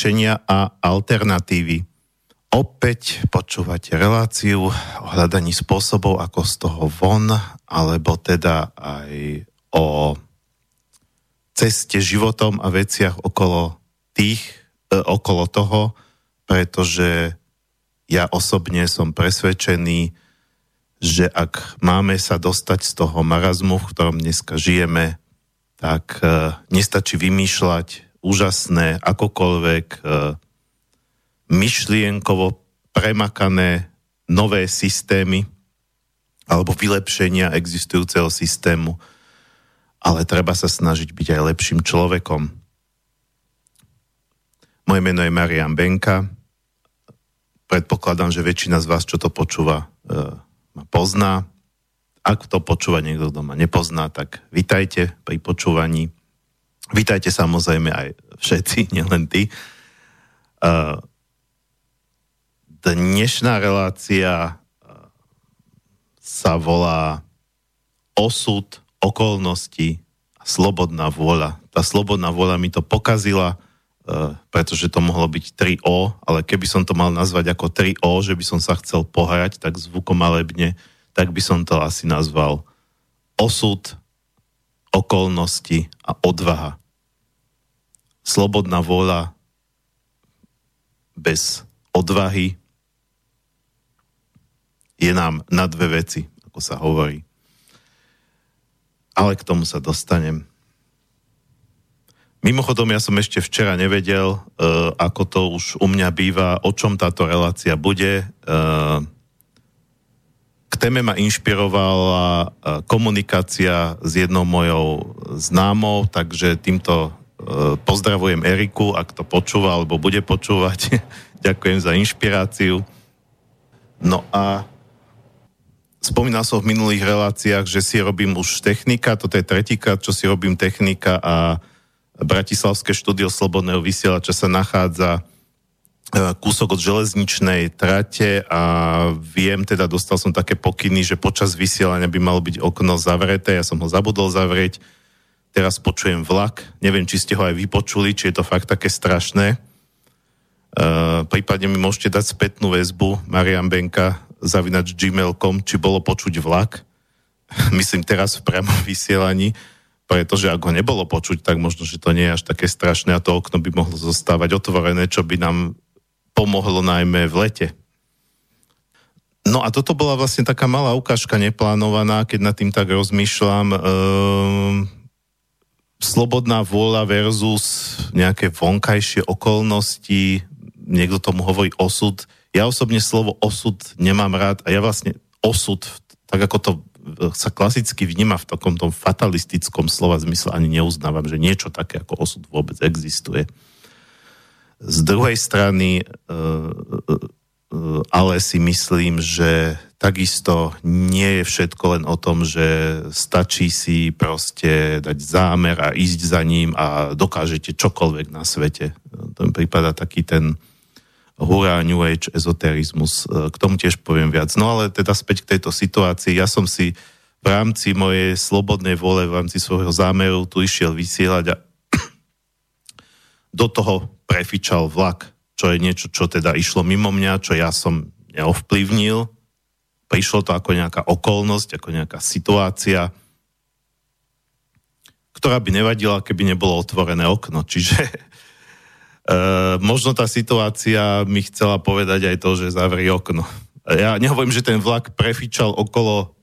riešenia a alternatívy. Opäť počúvate reláciu o hľadaní spôsobov, ako z toho von, alebo teda aj o ceste životom a veciach okolo tých, e, okolo toho, pretože ja osobne som presvedčený, že ak máme sa dostať z toho marazmu, v ktorom dneska žijeme, tak e, nestačí vymýšľať úžasné, akokoľvek e, myšlienkovo premakané nové systémy alebo vylepšenia existujúceho systému, ale treba sa snažiť byť aj lepším človekom. Moje meno je Marian Benka. Predpokladám, že väčšina z vás, čo to počúva, e, ma pozná. Ak to počúva niekto, kto ma nepozná, tak vitajte pri počúvaní. Vítajte samozrejme aj všetci, nielen ty. Dnešná relácia sa volá osud, okolnosti a slobodná vôľa. Tá slobodná vôľa mi to pokazila, pretože to mohlo byť 3O, ale keby som to mal nazvať ako 3O, že by som sa chcel pohrať tak zvukomalebne, tak by som to asi nazval osud, okolnosti a odvaha. Slobodná vôľa bez odvahy je nám na dve veci, ako sa hovorí. Ale k tomu sa dostanem. Mimochodom, ja som ešte včera nevedel, uh, ako to už u mňa býva, o čom táto relácia bude. Uh, k téme ma inšpirovala uh, komunikácia s jednou mojou známou, takže týmto pozdravujem Eriku, ak to počúva alebo bude počúvať. Ďakujem za inšpiráciu. No a spomínal som v minulých reláciách, že si robím už technika, toto je tretíkrát, čo si robím technika a Bratislavské štúdio Slobodného vysielača sa nachádza e, kúsok od železničnej trate a viem, teda dostal som také pokyny, že počas vysielania by malo byť okno zavreté, ja som ho zabudol zavrieť, teraz počujem vlak, neviem, či ste ho aj vypočuli, či je to fakt také strašné. Uh, prípadne mi môžete dať spätnú väzbu Marian Benka zavinač gmail.com, či bolo počuť vlak. Myslím teraz v priamom vysielaní pretože ak ho nebolo počuť, tak možno, že to nie je až také strašné a to okno by mohlo zostávať otvorené, čo by nám pomohlo najmä v lete. No a toto bola vlastne taká malá ukážka neplánovaná, keď nad tým tak rozmýšľam. Ehm, slobodná vôľa versus nejaké vonkajšie okolnosti, niekto tomu hovorí osud. Ja osobne slovo osud nemám rád a ja vlastne osud, tak ako to sa klasicky vníma v takom tom fatalistickom slova zmysle, ani neuznávam, že niečo také ako osud vôbec existuje. Z druhej strany, e, e, ale si myslím, že takisto nie je všetko len o tom, že stačí si proste dať zámer a ísť za ním a dokážete čokoľvek na svete. To mi prípada taký ten hurá New Age ezoterizmus. E, k tomu tiež poviem viac. No ale teda späť k tejto situácii. Ja som si v rámci mojej slobodnej vole, v rámci svojho zámeru tu išiel vysielať a do toho prefičal vlak, čo je niečo, čo teda išlo mimo mňa, čo ja som neovplyvnil. Prišlo to ako nejaká okolnosť, ako nejaká situácia, ktorá by nevadila, keby nebolo otvorené okno. Čiže Uh, možno tá situácia mi chcela povedať aj to, že zavri okno. Ja nehovorím, že ten vlak prefičal okolo,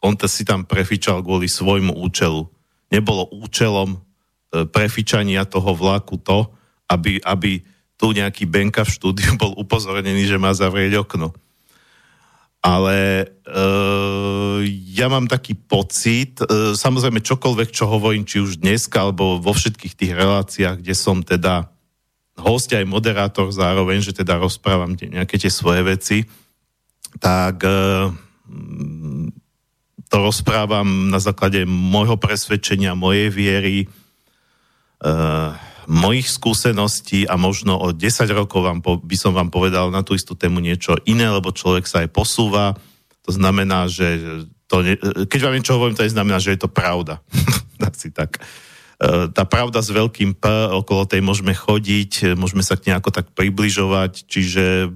on to si tam prefičal kvôli svojmu účelu. Nebolo účelom uh, prefičania toho vlaku to, aby, aby tu nejaký Benka v štúdiu bol upozornený, že má zavrieť okno. Ale uh, ja mám taký pocit, uh, samozrejme čokoľvek, čo hovorím, či už dneska, alebo vo všetkých tých reláciách, kde som teda host aj moderátor zároveň, že teda rozprávam tie, nejaké tie svoje veci, tak e, to rozprávam na základe môjho presvedčenia, mojej viery, e, mojich skúseností a možno o 10 rokov vám po, by som vám povedal na tú istú tému niečo iné, lebo človek sa aj posúva. To znamená, že to ne, keď vám niečo hovorím, to znamená, že je to pravda. Asi tak. tá pravda s veľkým P, okolo tej môžeme chodiť, môžeme sa k nejako tak približovať, čiže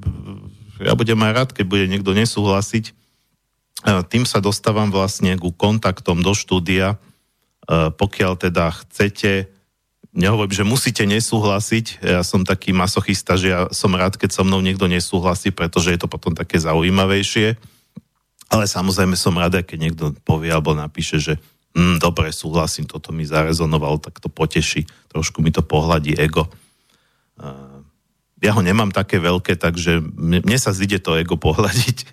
ja budem aj rád, keď bude niekto nesúhlasiť. Tým sa dostávam vlastne ku kontaktom do štúdia, pokiaľ teda chcete, nehovorím, že musíte nesúhlasiť, ja som taký masochista, že ja som rád, keď so mnou niekto nesúhlasí, pretože je to potom také zaujímavejšie, ale samozrejme som rád, keď niekto povie alebo napíše, že mm, dobre, súhlasím, toto mi zarezonovalo, tak to poteší, trošku mi to pohľadí ego. Ja ho nemám také veľké, takže mne sa zide to ego pohľadiť.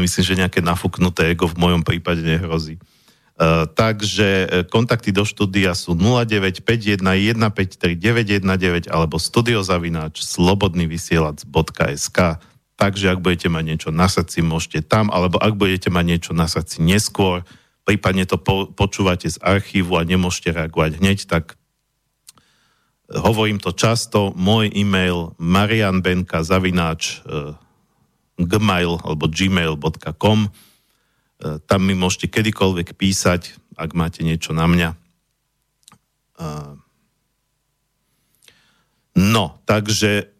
Myslím, že nejaké nafúknuté ego v mojom prípade nehrozí. Uh, takže e, kontakty do štúdia sú 0951 153 919 alebo studiozavináč slobodnyvysielac.sk Takže ak budete mať niečo na srdci, môžete tam, alebo ak budete mať niečo na srdci neskôr, prípadne to po, počúvate z archívu a nemôžete reagovať hneď, tak hovorím to často, môj e-mail marianbenka zavináč e, gmail alebo gmail.com e, tam mi môžete kedykoľvek písať, ak máte niečo na mňa. E, no, takže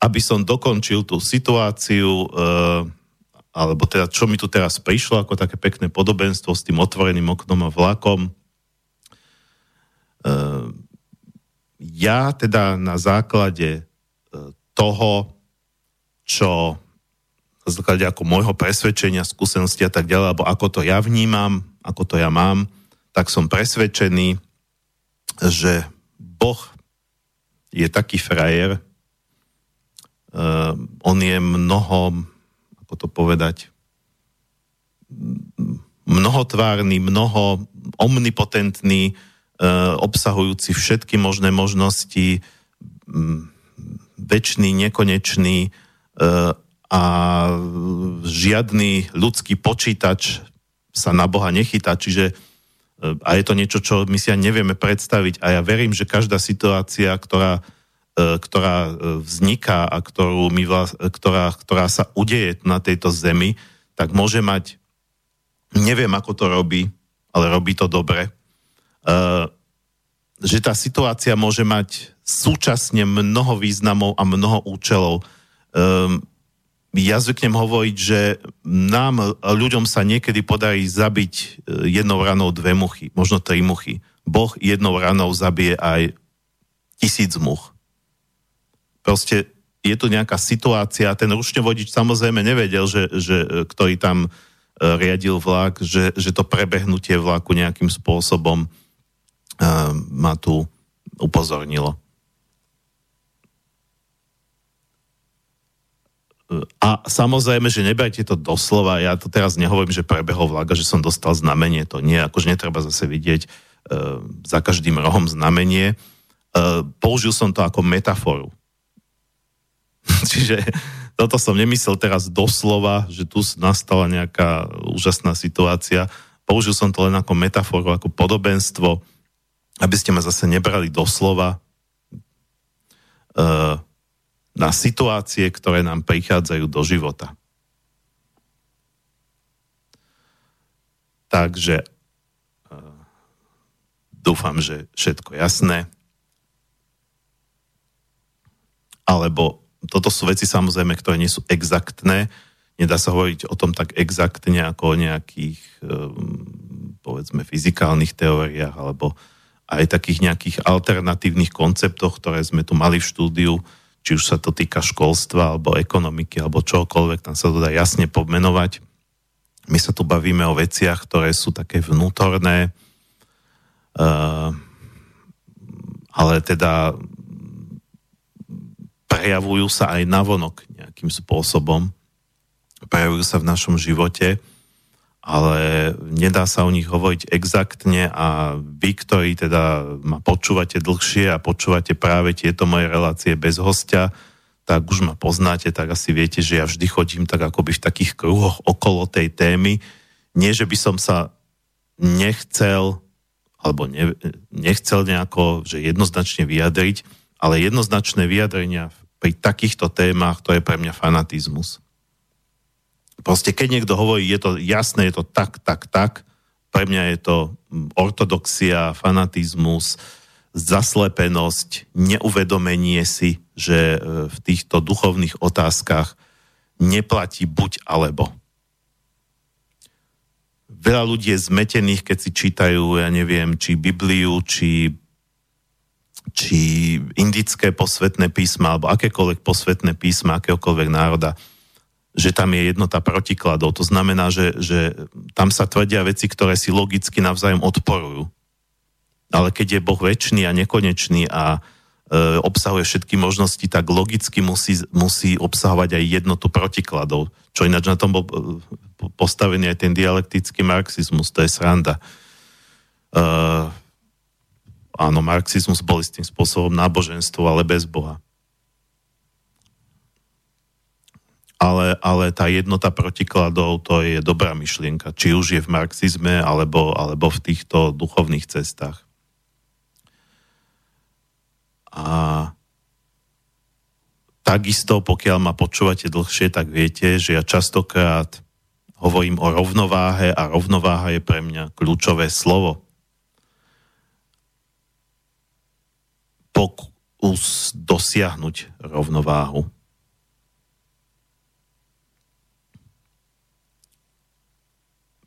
aby som dokončil tú situáciu, alebo teda čo mi tu teraz prišlo ako také pekné podobenstvo s tým otvoreným oknom a vlakom. E, ja teda na základe e, toho, čo na základe ako môjho presvedčenia, skúsenosti a tak ďalej, alebo ako to ja vnímam, ako to ja mám, tak som presvedčený, že Boh je taký frajer, uh, on je mnoho ako to povedať, mnohotvárny, mnoho omnipotentný, e, obsahujúci všetky možné možnosti, väčší, nekonečný e, a žiadny ľudský počítač sa na Boha nechytá, čiže e, a je to niečo, čo my si ani nevieme predstaviť. A ja verím, že každá situácia, ktorá E, ktorá e, vzniká a ktorú my vlast, ktorá, ktorá sa udeje na tejto zemi, tak môže mať, neviem ako to robí, ale robí to dobre, že tá situácia môže mať súčasne mnoho významov a mnoho účelov. Ja zvyknem hovoriť, že nám, ľuďom sa niekedy podarí zabiť jednou ranou dve muchy, možno tri muchy. Boh jednou ranou zabije aj tisíc much proste je tu nejaká situácia, ten rušňovodič samozrejme nevedel, že, že ktorý tam e, riadil vlak, že, že to prebehnutie vlaku nejakým spôsobom uh, ma tu upozornilo. A samozrejme, že nebrajte to doslova, ja to teraz nehovorím, že prebehol vlak že som dostal znamenie, to nie, akože netreba zase vidieť uh, za každým rohom znamenie. Uh, použil som to ako metaforu. Čiže toto som nemyslel teraz doslova, že tu nastala nejaká úžasná situácia. Použil som to len ako metaforu, ako podobenstvo, aby ste ma zase nebrali doslova uh, na situácie, ktoré nám prichádzajú do života. Takže uh, dúfam, že všetko jasné. Alebo toto sú veci samozrejme, ktoré nie sú exaktné. Nedá sa hovoriť o tom tak exaktne ako o nejakých ehm, povedzme fyzikálnych teóriách alebo aj takých nejakých alternatívnych konceptoch, ktoré sme tu mali v štúdiu, či už sa to týka školstva alebo ekonomiky alebo čokoľvek, tam sa to dá jasne pomenovať. My sa tu bavíme o veciach, ktoré sú také vnútorné, uh, ale teda prejavujú sa aj navonok nejakým spôsobom, prejavujú sa v našom živote, ale nedá sa o nich hovoriť exaktne a vy, ktorí teda ma počúvate dlhšie a počúvate práve tieto moje relácie bez hostia, tak už ma poznáte, tak asi viete, že ja vždy chodím tak akoby v takých kruhoch okolo tej témy. Nie, že by som sa nechcel alebo ne, nechcel nejako, že jednoznačne vyjadriť, ale jednoznačné vyjadrenia pri takýchto témach to je pre mňa fanatizmus. Proste keď niekto hovorí, je to jasné, je to tak, tak, tak, Pre mňa je to ortodoxia, fanatizmus, zaslepenosť, neuvedomenie si, že e, v týchto duchovných otázkach neplatí buď alebo. Veľa ľudí je zmetených, keď si čítajú, ja neviem, či Bibliu, či, či indické posvetné písma, alebo akékoľvek posvetné písma akéhokoľvek národa že tam je jednota protikladov. To znamená, že, že tam sa tvrdia veci, ktoré si logicky navzájom odporujú. Ale keď je Boh väčší a nekonečný a e, obsahuje všetky možnosti, tak logicky musí, musí obsahovať aj jednotu protikladov. Čo ináč na tom bol e, postavený aj ten dialektický marxizmus, to je sranda. E, áno, marxizmus bol istým spôsobom náboženstvo, ale bez Boha. Ale, ale tá jednota protikladov to je dobrá myšlienka, či už je v marxizme alebo, alebo v týchto duchovných cestách. A takisto, pokiaľ ma počúvate dlhšie, tak viete, že ja častokrát hovorím o rovnováhe a rovnováha je pre mňa kľúčové slovo. Pokus dosiahnuť rovnováhu.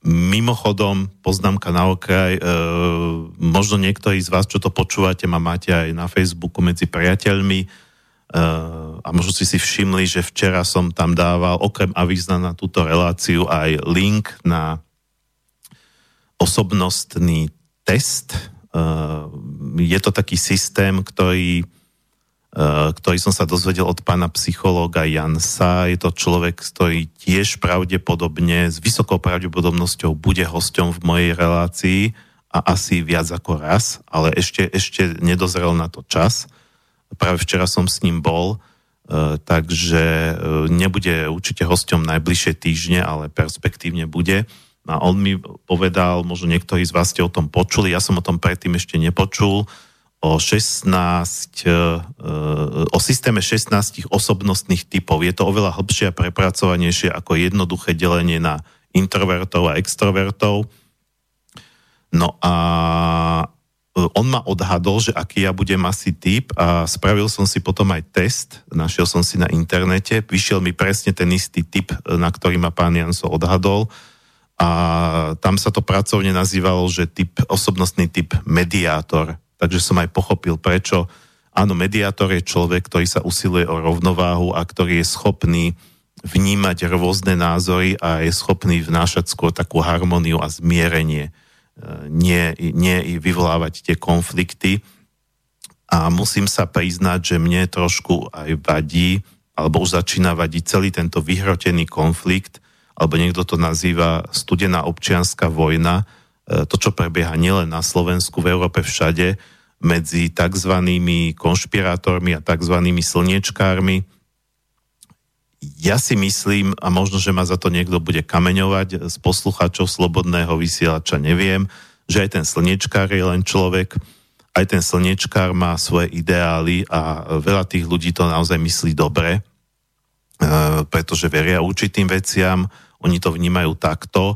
Mimochodom, poznámka na okraj, e, možno niektorí z vás, čo to počúvate, ma máte aj na Facebooku medzi priateľmi e, a možno si si všimli, že včera som tam dával okrem avízna na túto reláciu aj link na osobnostný test. E, je to taký systém, ktorý ktorý som sa dozvedel od pána psychológa Jansa. Je to človek, ktorý tiež pravdepodobne, s vysokou pravdepodobnosťou bude hosťom v mojej relácii a asi viac ako raz, ale ešte, ešte nedozrel na to čas. Práve včera som s ním bol, eh, takže eh, nebude určite hosťom najbližšie týždne, ale perspektívne bude. A on mi povedal, možno niektorí z vás ste o tom počuli, ja som o tom predtým ešte nepočul, o 16, e, e, o systéme 16 osobnostných typov. Je to oveľa hlbšie a prepracovanejšie ako jednoduché delenie na introvertov a extrovertov. No a e, on ma odhadol, že aký ja budem asi typ a spravil som si potom aj test, našiel som si na internete, vyšiel mi presne ten istý typ, na ktorý ma pán Janso odhadol a tam sa to pracovne nazývalo, že typ, osobnostný typ mediátor takže som aj pochopil, prečo áno, mediátor je človek, ktorý sa usiluje o rovnováhu a ktorý je schopný vnímať rôzne názory a je schopný vnášať skôr takú harmóniu a zmierenie, e, nie, nie vyvolávať tie konflikty. A musím sa priznať, že mne trošku aj vadí, alebo už začína vadiť celý tento vyhrotený konflikt, alebo niekto to nazýva studená občianská vojna, to, čo prebieha nielen na Slovensku, v Európe všade, medzi tzv. konšpirátormi a tzv. slniečkármi. Ja si myslím, a možno, že ma za to niekto bude kameňovať z poslucháčov Slobodného vysielača, neviem, že aj ten slniečkár je len človek, aj ten slniečkár má svoje ideály a veľa tých ľudí to naozaj myslí dobre, e, pretože veria určitým veciam, oni to vnímajú takto,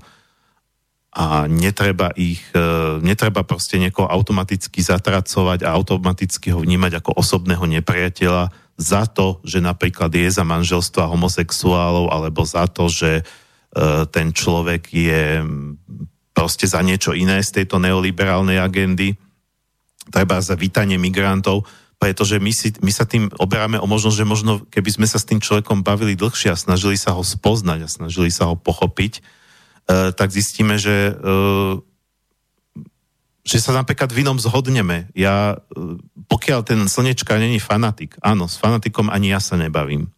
a netreba ich, e, netreba proste niekoho automaticky zatracovať a automaticky ho vnímať ako osobného nepriateľa za to, že napríklad je za manželstva homosexuálov alebo za to, že e, ten človek je proste za niečo iné z tejto neoliberálnej agendy, treba za vítanie migrantov, pretože my, si, my sa tým oberáme o možnosť, že možno keby sme sa s tým človekom bavili dlhšie a snažili sa ho spoznať a snažili sa ho pochopiť, tak zistíme, že, e, že sa napríklad v zhodneme. Ja, e, pokiaľ ten slnečka není fanatik, áno, s fanatikom ani ja sa nebavím.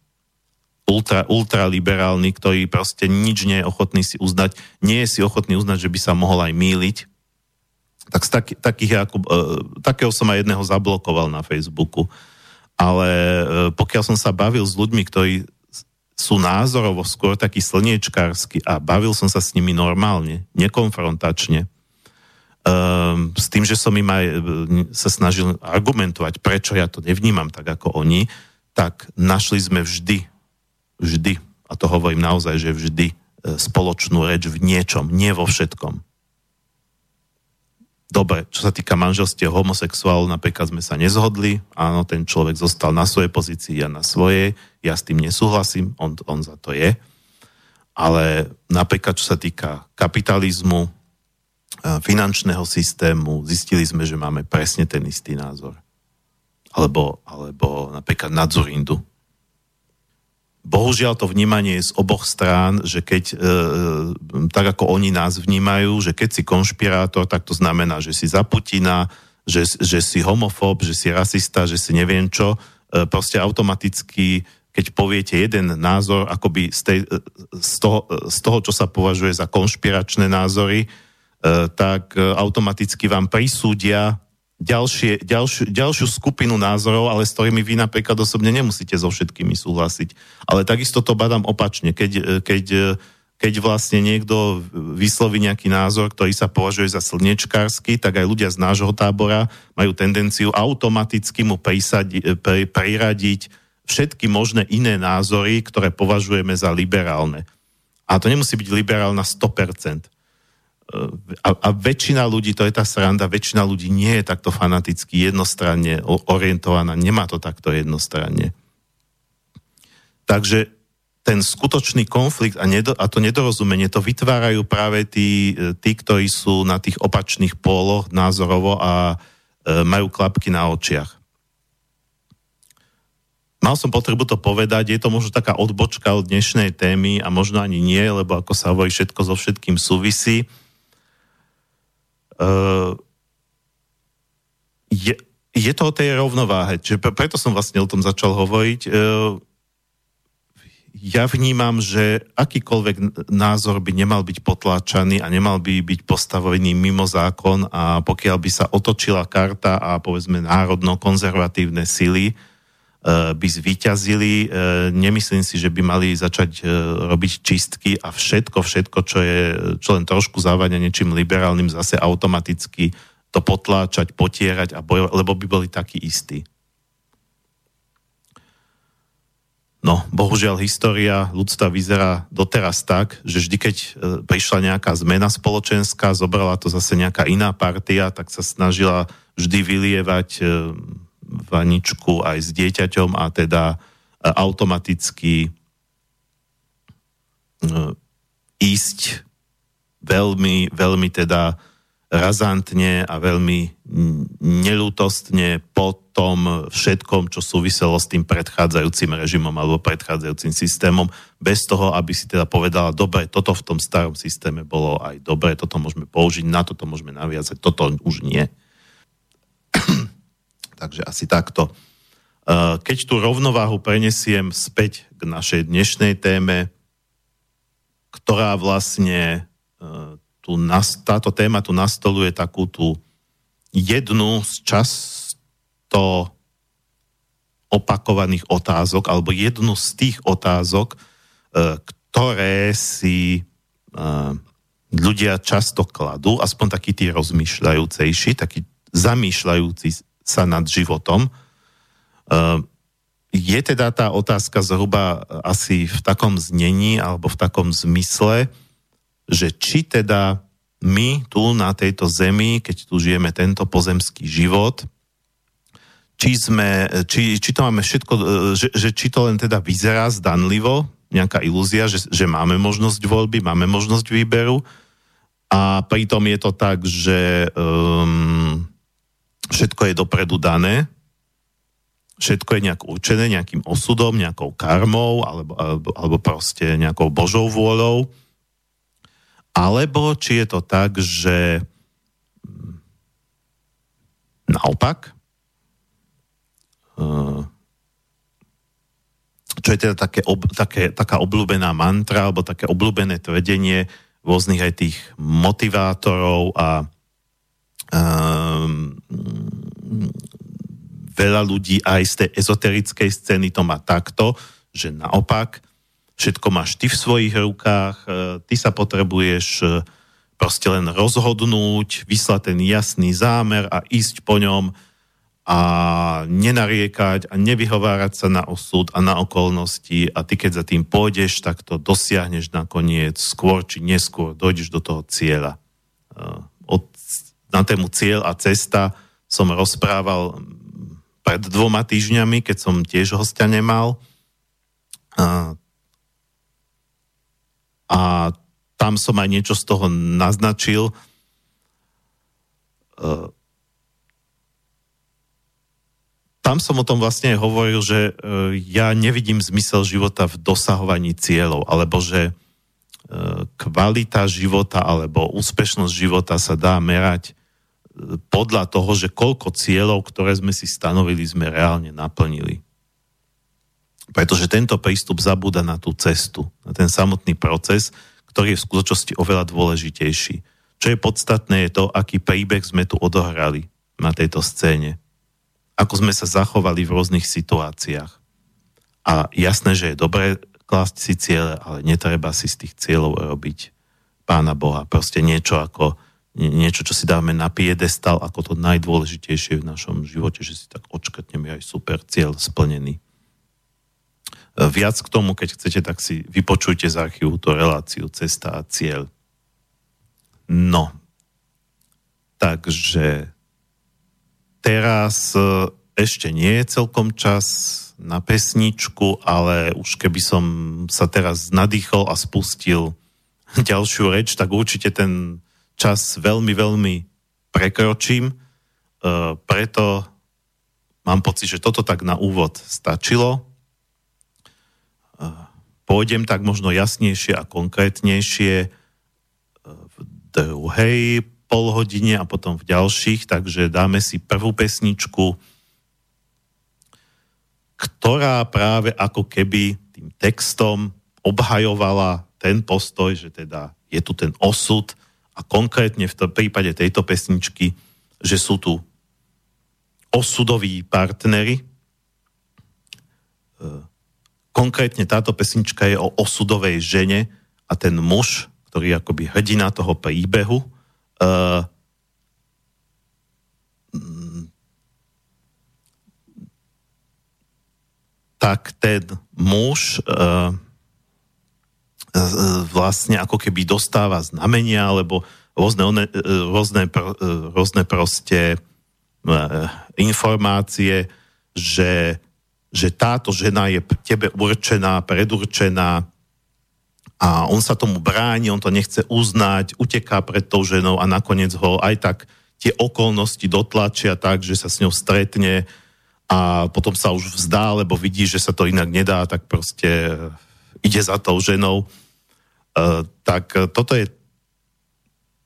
Ultra, ultraliberálny, ktorý proste nič nie je ochotný si uznať, nie je si ochotný uznať, že by sa mohol aj míliť, tak tak, takých, ako, takého som aj jedného zablokoval na Facebooku. Ale pokiaľ som sa bavil s ľuďmi, ktorí sú názorovo skôr takí slniečkársky a bavil som sa s nimi normálne, nekonfrontačne. Um, s tým, že som im aj e, sa snažil argumentovať, prečo ja to nevnímam tak ako oni, tak našli sme vždy, vždy, a to hovorím naozaj, že vždy, e, spoločnú reč v niečom, nie vo všetkom. Dobre, čo sa týka manželstiev homosexuálov, napríklad sme sa nezhodli, áno, ten človek zostal na svojej pozícii, ja na svojej, ja s tým nesúhlasím, on, on za to je. Ale napríklad, čo sa týka kapitalizmu, finančného systému, zistili sme, že máme presne ten istý názor. Alebo, alebo napríklad nadzorindu. Bohužiaľ to vnímanie je z oboch strán, že keď, e, tak ako oni nás vnímajú, že keď si konšpirátor, tak to znamená, že si za Putina, že, že si homofób, že si rasista, že si neviem čo. E, proste automaticky, keď poviete jeden názor, akoby z, tej, e, z, toho, z toho, čo sa považuje za konšpiračné názory, E, tak e, automaticky vám prisúdia ďalšie, ďalšiu, ďalšiu skupinu názorov, ale s ktorými vy napríklad osobne nemusíte so všetkými súhlasiť. Ale takisto to badám opačne. Keď, e, keď, keď vlastne niekto vysloví nejaký názor, ktorý sa považuje za slnečkársky, tak aj ľudia z nášho tábora majú tendenciu automaticky mu prisadi, priradiť všetky možné iné názory, ktoré považujeme za liberálne. A to nemusí byť liberálna 100% a, a väčšina ľudí, to je tá sranda, väčšina ľudí nie je takto fanaticky jednostranne orientovaná, nemá to takto jednostranne. Takže ten skutočný konflikt a, nedo, a to nedorozumenie to vytvárajú práve tí, tí, ktorí sú na tých opačných póloch názorovo a e, majú klapky na očiach. Mal som potrebu to povedať, je to možno taká odbočka od dnešnej témy a možno ani nie, lebo ako sa hovorí, všetko so všetkým súvisí. Uh, je, je to o tej rovnováhe. Čiže preto som vlastne o tom začal hovoriť. Uh, ja vnímam, že akýkoľvek názor by nemal byť potláčaný a nemal by byť postavený mimo zákon a pokiaľ by sa otočila karta a povedzme národno-konzervatívne sily, Eh, by zvíťazili. Eh, nemyslím si, že by mali začať eh, robiť čistky a všetko, všetko, čo je, čo len trošku závania niečím liberálnym, zase automaticky to potláčať, potierať a bojovať, lebo by boli takí istí. No, bohužiaľ, história ľudstva vyzerá doteraz tak, že vždy, keď prišla nejaká zmena spoločenská, zobrala to zase nejaká iná partia, tak sa snažila vždy vylievať vaničku aj s dieťaťom a teda e, automaticky e, ísť veľmi, veľmi teda razantne a veľmi nelútostne po tom všetkom, čo súviselo s tým predchádzajúcim režimom alebo predchádzajúcim systémom, bez toho, aby si teda povedala, dobre, toto v tom starom systéme bolo aj dobre, toto môžeme použiť, na toto môžeme naviazať, toto už nie. Takže asi takto. Uh, keď tú rovnováhu prenesiem späť k našej dnešnej téme, ktorá vlastne uh, tu táto téma tu nastoluje takú tú jednu z často opakovaných otázok, alebo jednu z tých otázok, uh, ktoré si ľudia často kladú, aspoň takí tí rozmýšľajúcejší, takí zamýšľajúci sa nad životom. Ehm, je teda tá otázka zhruba asi v takom znení alebo v takom zmysle, že či teda my tu na tejto zemi, keď tu žijeme tento pozemský život, či, sme, či, či to máme všetko, e, že, že či to len teda vyzerá zdanlivo, nejaká ilúzia, že, že máme možnosť voľby, máme možnosť výberu a pritom je to tak, že um, všetko je dopredu dané, všetko je nejak určené nejakým osudom, nejakou karmou alebo, alebo, alebo proste nejakou božou vôľou. Alebo či je to tak, že naopak, hm, čo je teda také, také, taká obľúbená mantra alebo také obľúbené tvrdenie rôznych aj tých motivátorov a um, veľa ľudí aj z tej ezoterickej scény to má takto, že naopak všetko máš ty v svojich rukách, e, ty sa potrebuješ e, proste len rozhodnúť, vyslať ten jasný zámer a ísť po ňom a nenariekať a nevyhovárať sa na osud a na okolnosti a ty keď za tým pôjdeš, tak to dosiahneš nakoniec skôr či neskôr, dojdeš do toho cieľa. Na tému cieľ a cesta som rozprával pred dvoma týždňami, keď som tiež hostia nemal. A, a tam som aj niečo z toho naznačil. E, tam som o tom vlastne hovoril, že e, ja nevidím zmysel života v dosahovaní cieľov, alebo že e, kvalita života alebo úspešnosť života sa dá merať podľa toho, že koľko cieľov, ktoré sme si stanovili, sme reálne naplnili. Pretože tento prístup zabúda na tú cestu, na ten samotný proces, ktorý je v skutočnosti oveľa dôležitejší. Čo je podstatné, je to, aký príbeh sme tu odohrali na tejto scéne ako sme sa zachovali v rôznych situáciách. A jasné, že je dobré klásť si ciele, ale netreba si z tých cieľov robiť Pána Boha. Proste niečo ako niečo, čo si dáme na piedestal ako to najdôležitejšie v našom živote, že si tak odškrtneme aj super cieľ splnený. Viac k tomu, keď chcete, tak si vypočujte z archívu tú reláciu cesta a cieľ. No, takže teraz e, ešte nie je celkom čas na pesničku, ale už keby som sa teraz nadýchol a spustil ďalšiu reč, tak určite ten čas veľmi, veľmi prekročím. E, preto mám pocit, že toto tak na úvod stačilo. E, pôjdem tak možno jasnejšie a konkrétnejšie v druhej pol hodine a potom v ďalších, takže dáme si prvú pesničku, ktorá práve ako keby tým textom obhajovala ten postoj, že teda je tu ten osud a konkrétne v prípade tejto pesničky, že sú tu osudoví partnery. E, konkrétne táto pesnička je o osudovej žene a ten muž, ktorý je akoby hrdina toho príbehu, uh, tak ten muž uh, vlastne ako keby dostáva znamenia alebo rôzne, rôzne, rôzne proste informácie, že, že táto žena je tebe určená, predurčená, a on sa tomu bráni, on to nechce uznať, uteká pred tou ženou a nakoniec ho aj tak tie okolnosti dotlačia tak, že sa s ňou stretne a potom sa už vzdá, lebo vidí, že sa to inak nedá, tak proste ide za tou ženou. Uh, tak toto je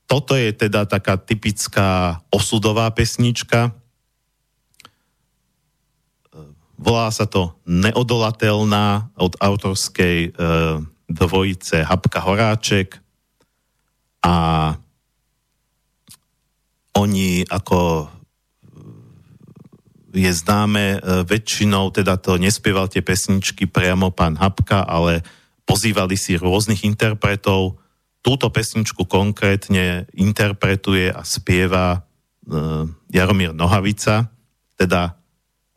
toto je teda taká typická osudová pesnička. Volá sa to Neodolateľná od autorskej uh, dvojice Habka Horáček a oni ako je známe, e, väčšinou teda to nespieval tie pesničky priamo pán Habka, ale pozývali si rôznych interpretov. Túto pesničku konkrétne interpretuje a spieva uh, Jaromír Nohavica, teda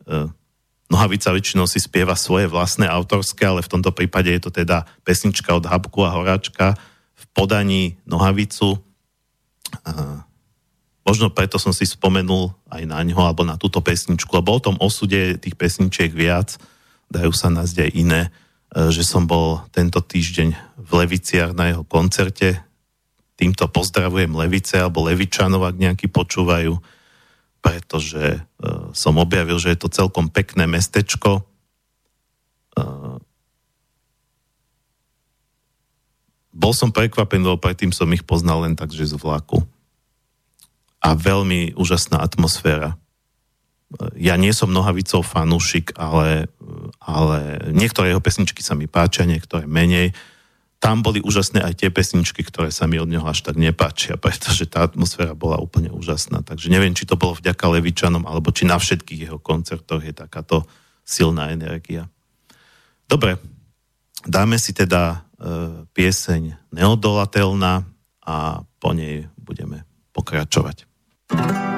uh, Nohavica väčšinou si spieva svoje vlastné autorské, ale v tomto prípade je to teda pesnička od Habku a Horáčka v podaní Nohavicu. Možno preto som si spomenul aj na ňo alebo na túto pesničku, lebo o tom osude tých pesničiek viac, dajú sa nás aj iné, e, že som bol tento týždeň v Leviciach na jeho koncerte. Týmto pozdravujem Levice alebo Levičanov, ak nejakí počúvajú pretože uh, som objavil, že je to celkom pekné mestečko. Uh, bol som prekvapený, lebo predtým som ich poznal len tak, že z vlaku. A veľmi úžasná atmosféra. Ja nie som nohavicov fanúšik, ale, ale niektoré jeho pesničky sa mi páčia, niektoré menej. Tam boli úžasné aj tie pesničky, ktoré sa mi od neho až tak nepáčia, pretože tá atmosféra bola úplne úžasná. Takže neviem, či to bolo vďaka Levičanom, alebo či na všetkých jeho koncertoch je takáto silná energia. Dobre, dáme si teda e, pieseň Neodolateľná a po nej budeme pokračovať. Thank you.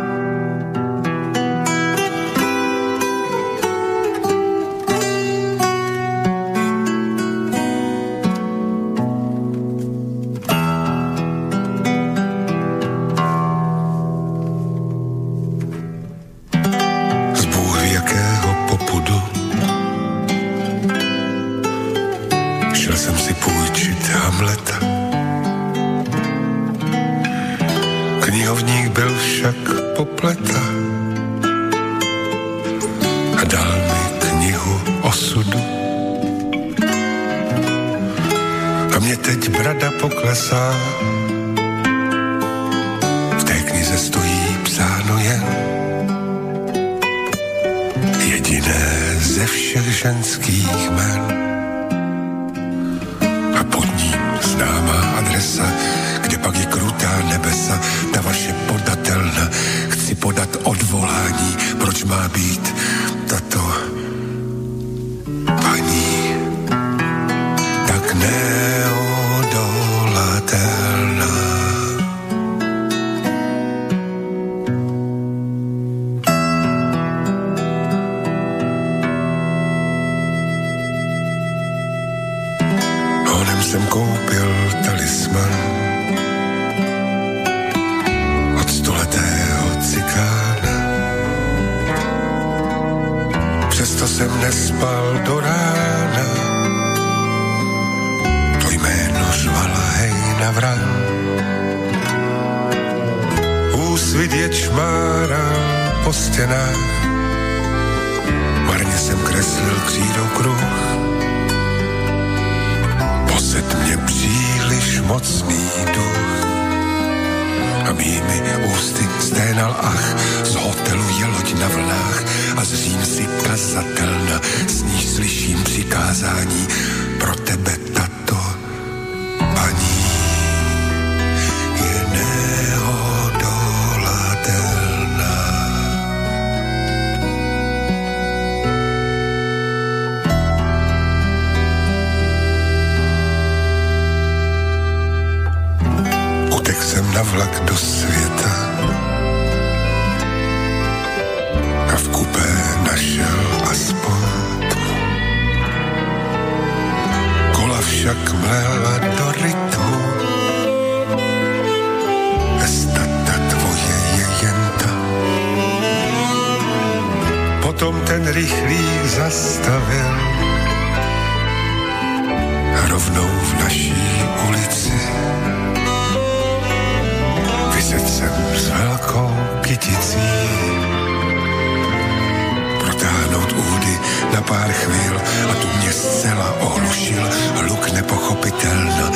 pochopitelná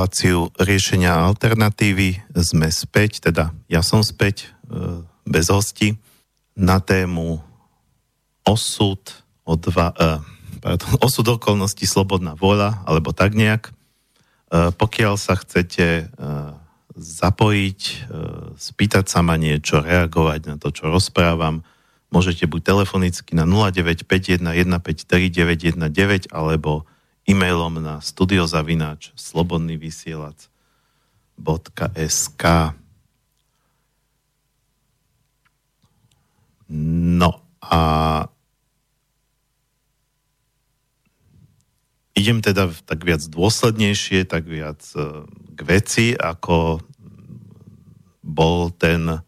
reláciu riešenia alternatívy. Sme späť, teda ja som späť e, bez hosti na tému osud, odva, e, pardon, osud okolností, slobodná vôľa, alebo tak nejak. E, pokiaľ sa chcete e, zapojiť, spýtať sa ma niečo, reagovať na to, čo rozprávam, môžete buď telefonicky na 0951153919 alebo e-mailom na studiozavináč slobodnyvysielac.sk No a idem teda tak viac dôslednejšie, tak viac e, k veci, ako bol ten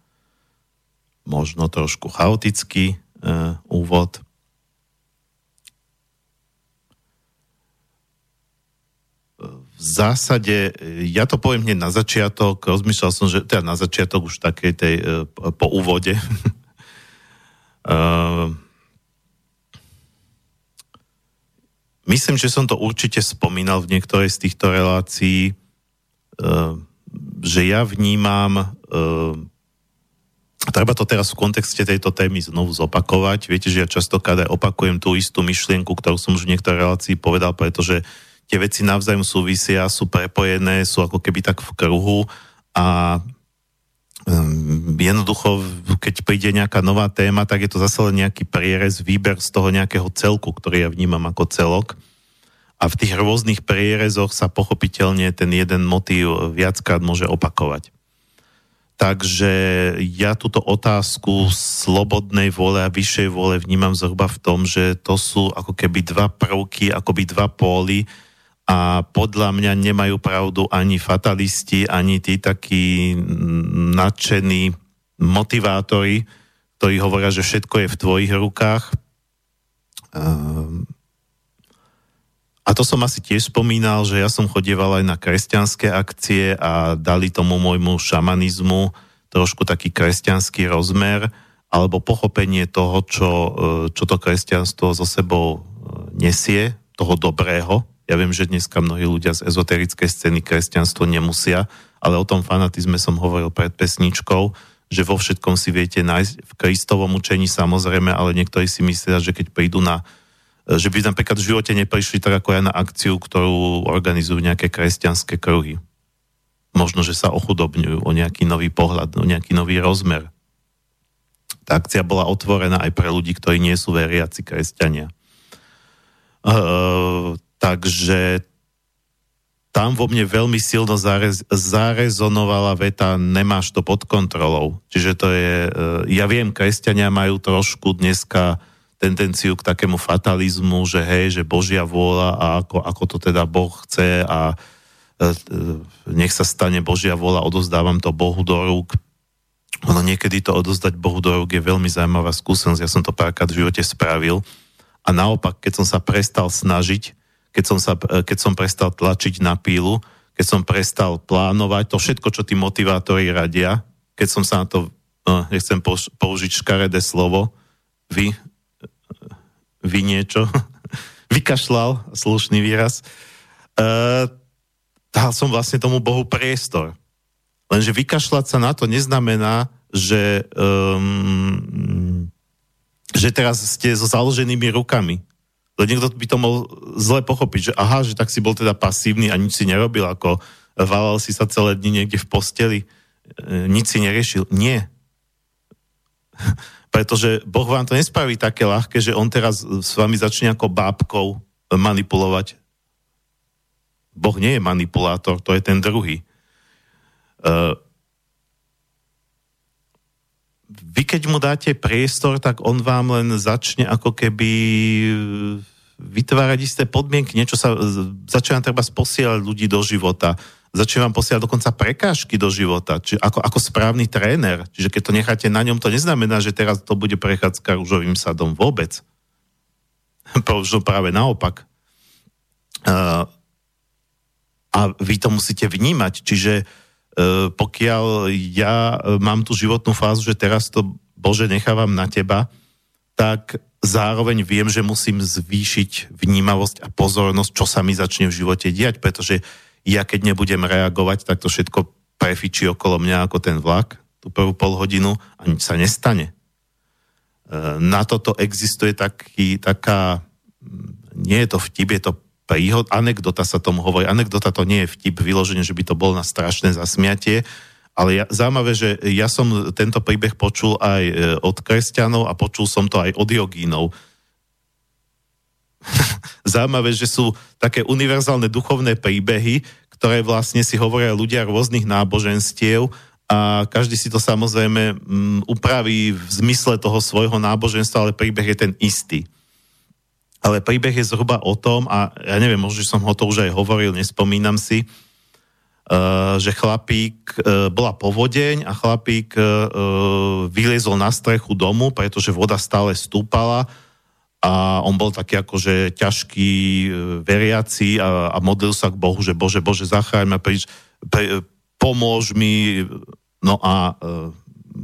možno trošku chaotický uh, úvod. Zásade, ja to poviem hneď na začiatok, rozmýšľal som, že teda na začiatok už takej tej, uh, po úvode. uh, myslím, že som to určite spomínal v niektorej z týchto relácií, že ja vnímam Treba to teraz v kontexte tejto témy znovu zopakovať. Viete, že ja častokrát aj opakujem tú istú myšlienku, ktorú som už v niektorej relácii povedal, pretože tie veci navzájom súvisia, sú prepojené, sú ako keby tak v kruhu a um, jednoducho, keď príde nejaká nová téma, tak je to zase len nejaký prierez, výber z toho nejakého celku, ktorý ja vnímam ako celok. A v tých rôznych prierezoch sa pochopiteľne ten jeden motív viackrát môže opakovať. Takže ja túto otázku slobodnej vôle a vyššej vôle vnímam zhruba v tom, že to sú ako keby dva prvky, akoby dva póly a podľa mňa nemajú pravdu ani fatalisti, ani tí takí nadšení motivátori, ktorí hovoria, že všetko je v tvojich rukách. Ehm, a to som asi tiež spomínal, že ja som chodieval aj na kresťanské akcie a dali tomu môjmu šamanizmu trošku taký kresťanský rozmer alebo pochopenie toho, čo, e, čo to kresťanstvo so sebou e, nesie, toho dobrého. Ja viem, že dneska mnohí ľudia z ezoterickej scény kresťanstvo nemusia, ale o tom fanatizme som hovoril pred pesničkou, že vo všetkom si viete nájsť v Kristovom učení samozrejme, ale niektorí si myslia, že keď prídu na že by napríklad v živote neprišli tak ako ja na akciu, ktorú organizujú nejaké kresťanské kruhy. Možno, že sa ochudobňujú o nejaký nový pohľad, o nejaký nový rozmer. Tá akcia bola otvorená aj pre ľudí, ktorí nie sú veriaci kresťania. Uh, takže tam vo mne veľmi silno zarez, zarezonovala veta nemáš to pod kontrolou. Čiže to je, uh, ja viem, kresťania majú trošku dneska tendenciu k takému fatalizmu, že hej, že Božia vôľa a ako, ako to teda Boh chce a e, e, nech sa stane Božia vôľa, odozdávam to Bohu do rúk. Ono niekedy to odozdať Bohu do rúk je veľmi zaujímavá skúsenosť, ja som to párkrát v živote spravil a naopak, keď som sa prestal snažiť, keď som, sa, e, keď som prestal tlačiť na pílu, keď som prestal plánovať to všetko, čo tí motivátori radia, keď som sa na to, nechcem použiť škaredé slovo, vy, vy niečo, vykašľal, slušný výraz, dal som vlastne tomu Bohu priestor. Lenže vykašľať sa na to neznamená, že, um, že teraz ste so založenými rukami. Niekto by to mohol zle pochopiť, že aha, že tak si bol teda pasívny a nič si nerobil, ako valal si sa celé dni niekde v posteli, e, nič si neriešil. Nie pretože Boh vám to nespraví také ľahké, že on teraz s vami začne ako bábkou manipulovať. Boh nie je manipulátor, to je ten druhý. Uh, vy keď mu dáte priestor, tak on vám len začne ako keby vytvárať isté podmienky, niečo sa, začína treba posielať ľudí do života, začne vám posielať dokonca prekážky do života, či ako, ako správny tréner. Čiže keď to necháte na ňom, to neznamená, že teraz to bude prechádzka rúžovým sadom vôbec. Možno práve naopak. Uh, a vy to musíte vnímať. Čiže uh, pokiaľ ja mám tú životnú fázu, že teraz to Bože nechávam na teba, tak zároveň viem, že musím zvýšiť vnímavosť a pozornosť, čo sa mi začne v živote diať, pretože ja keď nebudem reagovať, tak to všetko prefičí okolo mňa ako ten vlak, tú prvú pol hodinu a nič sa nestane. E, na toto existuje taký, taká, nie je to vtip, je to príhod, anekdota sa tomu hovorí. Anekdota to nie je vtip vyloženie, že by to bol na strašné zasmiatie, ale ja, zaujímavé, že ja som tento príbeh počul aj e, od kresťanov a počul som to aj od jogínov zaujímavé, že sú také univerzálne duchovné príbehy, ktoré vlastne si hovoria ľudia rôznych náboženstiev a každý si to samozrejme um, upraví v zmysle toho svojho náboženstva, ale príbeh je ten istý. Ale príbeh je zhruba o tom, a ja neviem, možno, že som ho to už aj hovoril, nespomínam si, uh, že chlapík, uh, bola povodeň a chlapík uh, vyliezol na strechu domu, pretože voda stále stúpala a on bol taký akože ťažký e, veriaci a, a modlil sa k Bohu, že Bože, Bože, zachráň ma, pre, pomôž mi, no a e,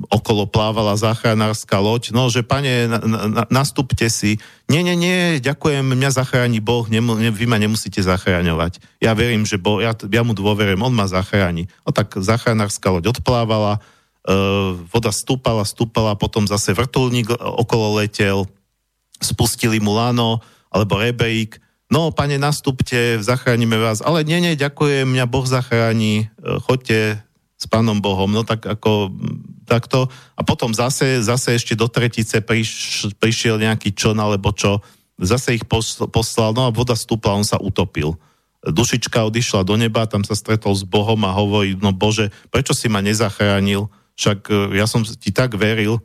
okolo plávala záchranárska loď, no, že pane, na, na, nastúpte si. Nie, nie, nie, ďakujem, mňa zachráni Boh, nemu, ne, vy ma nemusíte zachráňovať. Ja verím, že bo, ja, ja mu dôverujem, on ma zachráni. No tak záchranárska loď odplávala, e, voda stúpala, stúpala, potom zase vrtulník okolo letel, spustili mu lano alebo rebejík, no pane, nastúpte, zachránime vás, ale nie, nie, ďakujem, mňa Boh zachráni, e, choďte s pánom Bohom, no tak ako takto. A potom zase, zase ešte do tretice priš, prišiel nejaký čon alebo čo, zase ich poslal, no a voda stúpla, on sa utopil. Dušička odišla do neba, tam sa stretol s Bohom a hovorí, no Bože, prečo si ma nezachránil? však e, ja som ti tak veril,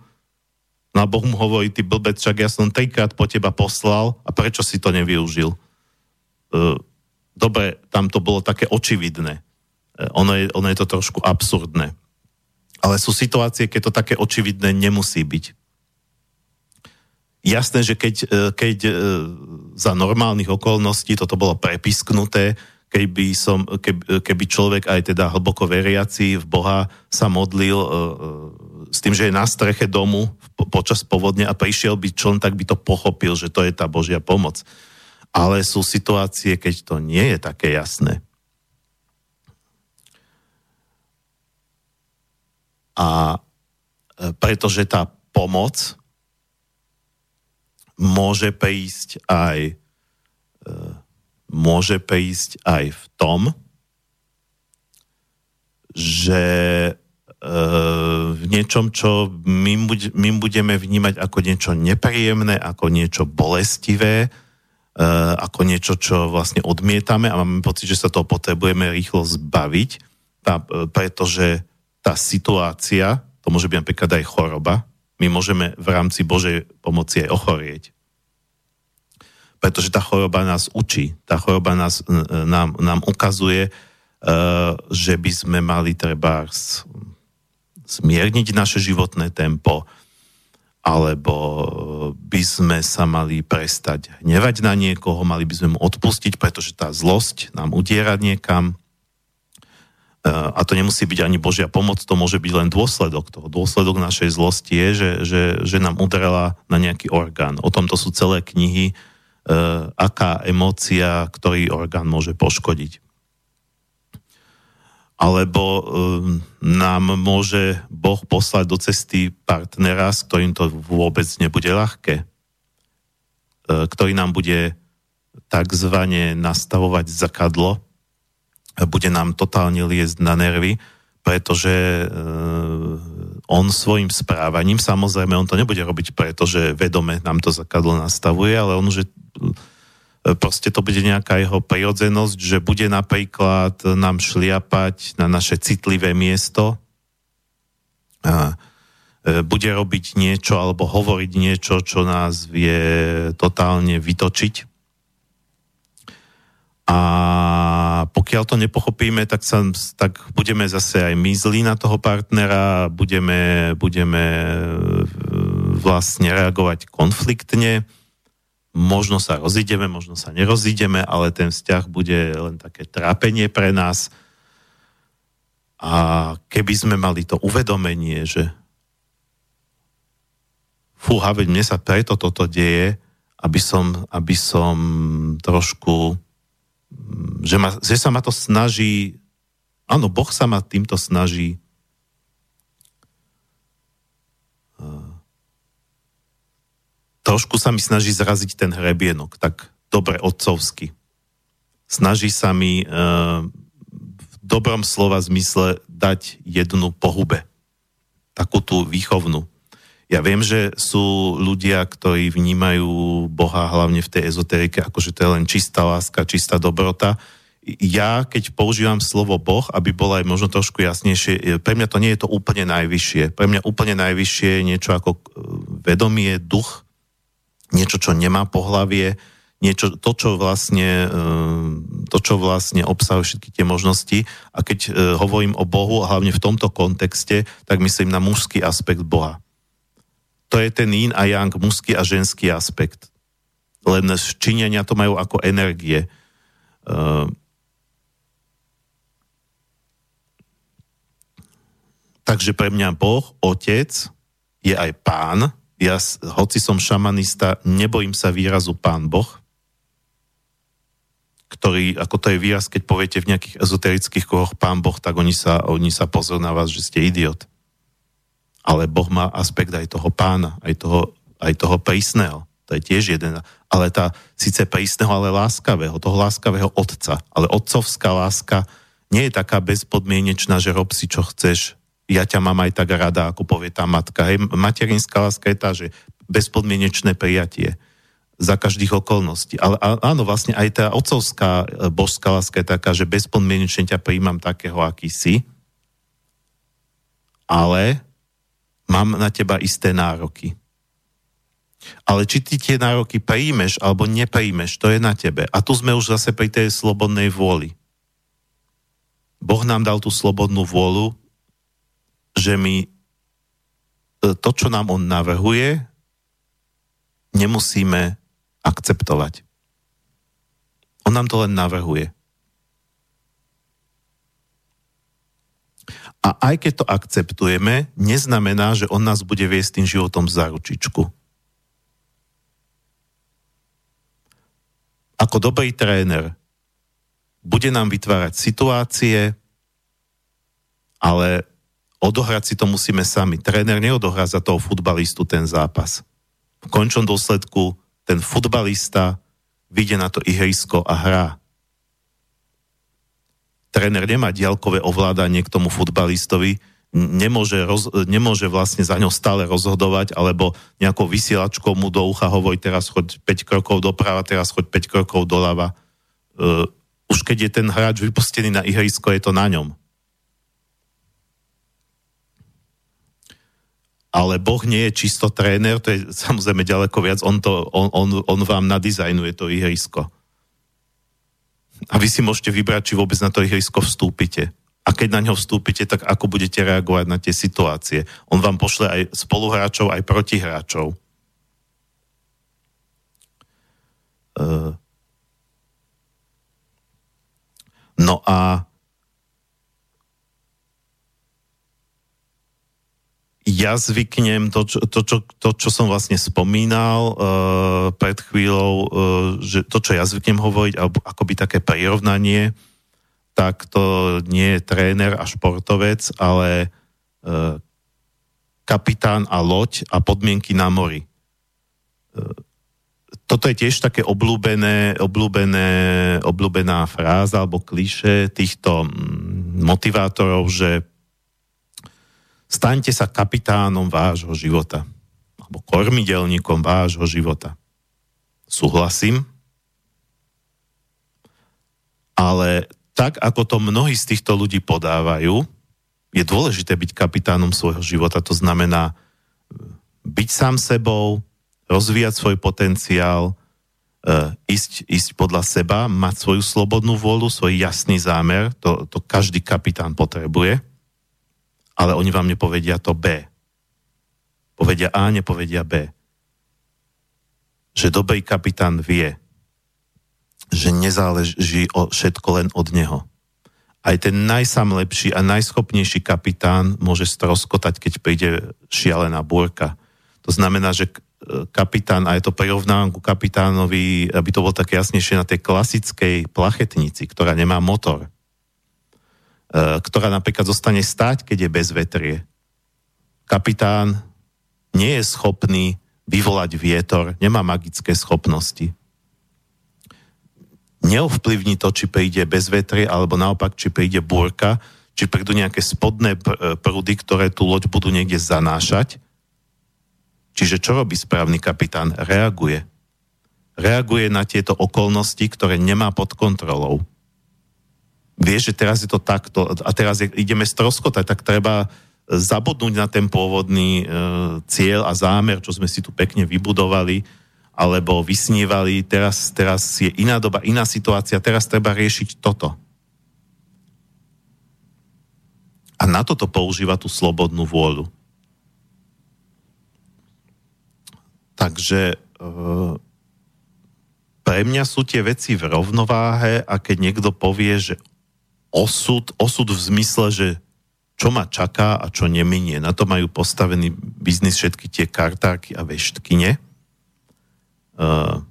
no a Boh mu hovorí, ty blbec, však ja som trikrát po teba poslal a prečo si to nevyužil? E, dobre, tam to bolo také očividné. Ono je, ono je to trošku absurdné. Ale sú situácie, keď to také očividné nemusí byť. Jasné, že keď, keď za normálnych okolností toto bolo prepisknuté, keby, som, keby, keby človek aj teda hlboko veriaci v Boha sa modlil s tým, že je na streche domu po, počas povodne a prišiel by člen, tak by to pochopil, že to je tá Božia pomoc. Ale sú situácie, keď to nie je také jasné. A pretože tá pomoc môže prísť aj môže prísť aj v tom, že e, v niečom, čo my, budeme vnímať ako niečo nepríjemné, ako niečo bolestivé, e, ako niečo, čo vlastne odmietame a máme pocit, že sa toho potrebujeme rýchlo zbaviť, e, pretože tá situácia, to môže byť napríklad aj choroba, my môžeme v rámci Božej pomoci aj ochorieť pretože tá choroba nás učí. Tá choroba nás, nám, nám ukazuje, uh, že by sme mali treba zmierniť naše životné tempo, alebo by sme sa mali prestať hnevať na niekoho, mali by sme mu odpustiť, pretože tá zlosť nám udiera niekam. Uh, a to nemusí byť ani Božia pomoc, to môže byť len dôsledok toho. Dôsledok našej zlosti je, že, že, že nám udrela na nejaký orgán. O tomto sú celé knihy, E, aká emócia, ktorý orgán môže poškodiť. Alebo e, nám môže Boh poslať do cesty partnera, s ktorým to vôbec nebude ľahké. E, ktorý nám bude takzvané nastavovať zakadlo, bude nám totálne liezť na nervy, pretože on svojim správaním, samozrejme, on to nebude robiť preto, že vedome nám to zakadlo nastavuje, ale on už proste to bude nejaká jeho prirodzenosť, že bude napríklad nám šliapať na naše citlivé miesto, a e, bude robiť niečo alebo hovoriť niečo, čo nás vie totálne vytočiť. A pokiaľ to nepochopíme, tak, sa, tak budeme zase aj my zlí na toho partnera, budeme, budeme e, vlastne reagovať konfliktne, možno sa rozídeme, možno sa nerozídeme, ale ten vzťah bude len také trápenie pre nás. A keby sme mali to uvedomenie, že fúha, veď mne sa preto toto deje, aby som, aby som trošku, že, ma, že sa ma to snaží, áno, Boh sa ma týmto snaží trošku sa mi snaží zraziť ten hrebienok, tak dobre otcovsky. Snaží sa mi e, v dobrom slova zmysle dať jednu pohube. Takú tú výchovnú. Ja viem, že sú ľudia, ktorí vnímajú Boha hlavne v tej ezoterike, akože to je len čistá láska, čistá dobrota. Ja, keď používam slovo Boh, aby bolo aj možno trošku jasnejšie, e, pre mňa to nie je to úplne najvyššie. Pre mňa úplne najvyššie je niečo ako e, vedomie, duch, niečo, čo nemá pohlavie, niečo, to, čo vlastne, eh, to, čo vlastne obsahuje všetky tie možnosti. A keď hovorím o Bohu, hlavne v tomto kontexte, tak myslím na mužský aspekt Boha. To je ten yin a yang, mužský a ženský aspekt. Len činenia to majú ako energie. Eh, takže pre mňa Boh, Otec, je aj Pán, ja, hoci som šamanista, nebojím sa výrazu pán Boh, ktorý, ako to je výraz, keď poviete v nejakých ezoterických kruhoch pán Boh, tak oni sa, oni sa pozrú na vás, že ste idiot. Ale Boh má aspekt aj toho pána, aj toho, aj toho prísneho. To je tiež jeden. Ale tá síce prísneho, ale láskavého, toho láskavého otca. Ale otcovská láska nie je taká bezpodmienečná, že rob si, čo chceš, ja ťa mám aj tak rada, ako povie tá matka. Hej, materinská láska je tá, že bezpodmienečné prijatie za každých okolností. Ale áno, vlastne aj tá otcovská e, božská láska je taká, že bezpodmienečne ťa prijímam takého, aký si. ale mám na teba isté nároky. Ale či ty tie nároky príjmeš alebo nepríjmeš, to je na tebe. A tu sme už zase pri tej slobodnej vôli. Boh nám dal tú slobodnú vôľu, že my e, to, čo nám on navrhuje, nemusíme akceptovať. On nám to len navrhuje. A aj keď to akceptujeme, neznamená, že on nás bude viesť tým životom za ručičku. Ako dobrý tréner bude nám vytvárať situácie, ale odohrať si to musíme sami. Tréner neodohrá za toho futbalistu ten zápas. V končnom dôsledku ten futbalista vyjde na to ihrisko a hrá tréner nemá diaľkové ovládanie k tomu futbalistovi, nemôže, roz, nemôže vlastne za ňo stále rozhodovať, alebo nejakou vysielačkou mu do ucha hovorí, teraz choď 5 krokov doprava, teraz choď 5 krokov doľava. Uh, už keď je ten hráč vypustený na ihrisko, je to na ňom. Ale Boh nie je čisto tréner, to je samozrejme ďaleko viac, on, to, on, on, on vám nadizajnuje to ihrisko. A vy si môžete vybrať, či vôbec na to ihrisko vstúpite. A keď na ňo vstúpite, tak ako budete reagovať na tie situácie. On vám pošle aj spoluhráčov, aj protihráčov. Uh, no a ja zvyknem to, čo, to, čo, to, čo som vlastne spomínal uh, pred chvíľou, uh, že to, čo ja zvyknem hovoriť, alebo akoby také prirovnanie, tak to nie je tréner a športovec, ale uh, kapitán a loď a podmienky na mori. Toto je tiež také obľúbené, obľúbené, obľúbená fráza alebo kliše týchto motivátorov, že staňte sa kapitánom vášho života alebo kormidelníkom vášho života. Súhlasím, ale tak, ako to mnohí z týchto ľudí podávajú, je dôležité byť kapitánom svojho života. To znamená e, byť sám sebou, rozvíjať svoj potenciál, e, ísť, ísť podľa seba, mať svoju slobodnú vôľu, svoj jasný zámer. To, to každý kapitán potrebuje ale oni vám nepovedia to B. Povedia A, nepovedia B. Že dobrý kapitán vie, že nezáleží o všetko len od neho. Aj ten najsam lepší a najschopnejší kapitán môže stroskotať, keď príde šialená búrka. To znamená, že kapitán, a je to prirovnávam ku kapitánovi, aby to bolo také jasnejšie na tej klasickej plachetnici, ktorá nemá motor. E, ktorá napríklad zostane stáť, keď je bez vetrie. Kapitán nie je schopný vyvolať vietor, nemá magické schopnosti. Neovplyvní to, či príde bez vetrie, alebo naopak, či príde búrka, či prídu nejaké spodné e, prúdy, ktoré tú loď budú niekde zanášať. Čiže čo robí správny kapitán? Reaguje. Reaguje na tieto okolnosti, ktoré nemá pod kontrolou vieš, že teraz je to takto a teraz je, ideme stroskotať, tak treba zabudnúť na ten pôvodný e, cieľ a zámer, čo sme si tu pekne vybudovali, alebo vysnívali, teraz, teraz je iná doba, iná situácia, teraz treba riešiť toto. A na toto používa tú slobodnú vôľu. Takže e, pre mňa sú tie veci v rovnováhe a keď niekto povie, že osud, osud v zmysle, že čo ma čaká a čo neminie. Na to majú postavený biznis všetky tie kartáky a veštkine. Uh,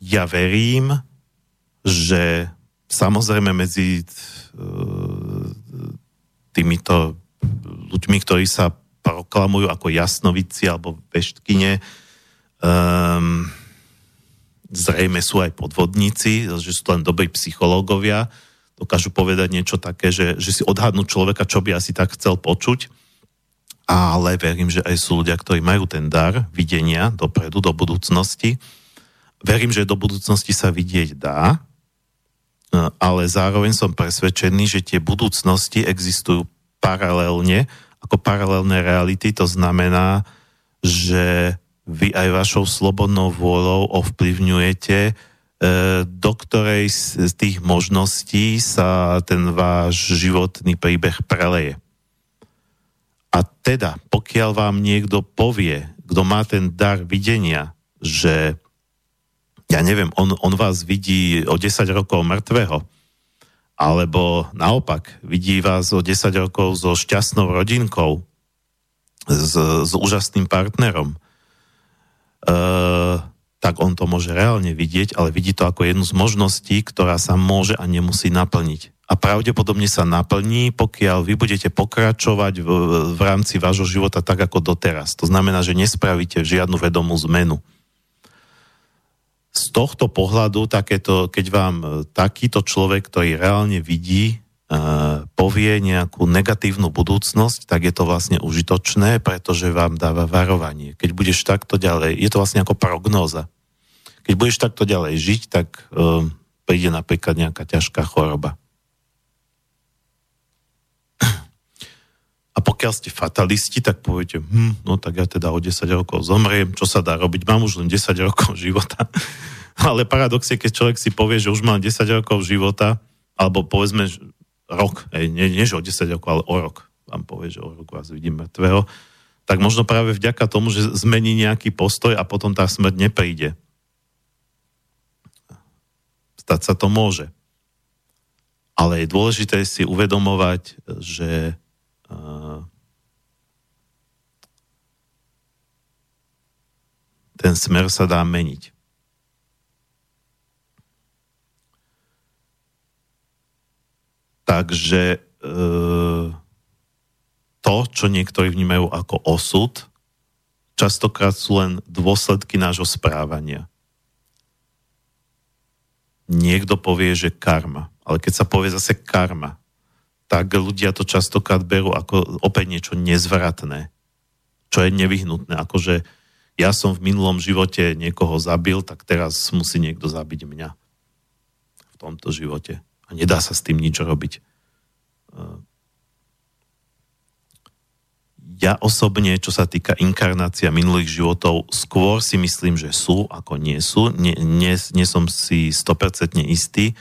ja verím, že samozrejme medzi uh, týmito ľuďmi, ktorí sa proklamujú ako jasnovici alebo veštkine, um, zrejme sú aj podvodníci, že sú len dobrí psychológovia, dokážu povedať niečo také, že, že si odhadnú človeka, čo by asi tak chcel počuť. Ale verím, že aj sú ľudia, ktorí majú ten dar videnia dopredu, do budúcnosti. Verím, že do budúcnosti sa vidieť dá. ale zároveň som presvedčený, že tie budúcnosti existujú paralelne, ako paralelné reality, to znamená, že vy aj vašou slobodnou vôľou ovplyvňujete, e, do ktorej z tých možností sa ten váš životný príbeh preleje. A teda, pokiaľ vám niekto povie, kto má ten dar videnia, že ja neviem, on, on vás vidí o 10 rokov mŕtvého, alebo naopak, vidí vás o 10 rokov so šťastnou rodinkou, s, s úžasným partnerom, tak on to môže reálne vidieť, ale vidí to ako jednu z možností, ktorá sa môže a nemusí naplniť. A pravdepodobne sa naplní, pokiaľ vy budete pokračovať v, v rámci vášho života tak ako doteraz. To znamená, že nespravíte žiadnu vedomú zmenu z tohto pohľadu, takéto, keď vám e, takýto človek, ktorý reálne vidí, povie nejakú negatívnu budúcnosť, tak je to vlastne užitočné, pretože vám dáva varovanie. Keď budeš takto ďalej, je to vlastne ako prognóza. Keď budeš takto ďalej žiť, tak uh, príde napríklad nejaká ťažká choroba. A pokiaľ ste fatalisti, tak poviete, hm, no tak ja teda o 10 rokov zomriem, čo sa dá robiť, mám už len 10 rokov života. Ale paradox je, keď človek si povie, že už má 10 rokov života, alebo povedzme rok, ej, nie, nie že o 10 rokov, ale o rok, vám povie, že o rok vás vidím mŕtvého, tak možno práve vďaka tomu, že zmení nejaký postoj a potom tá smrť nepríde. Stať sa to môže. Ale je dôležité si uvedomovať, že ten smer sa dá meniť. Takže e, to, čo niektorí vnímajú ako osud, častokrát sú len dôsledky nášho správania. Niekto povie, že karma. Ale keď sa povie zase karma, tak ľudia to častokrát berú ako opäť niečo nezvratné, čo je nevyhnutné. Akože ja som v minulom živote niekoho zabil, tak teraz musí niekto zabiť mňa v tomto živote. A nedá sa s tým nič robiť. Ja osobne, čo sa týka inkarnácia minulých životov, skôr si myslím, že sú, ako nie sú. Nie, nie, nie som si 100% istý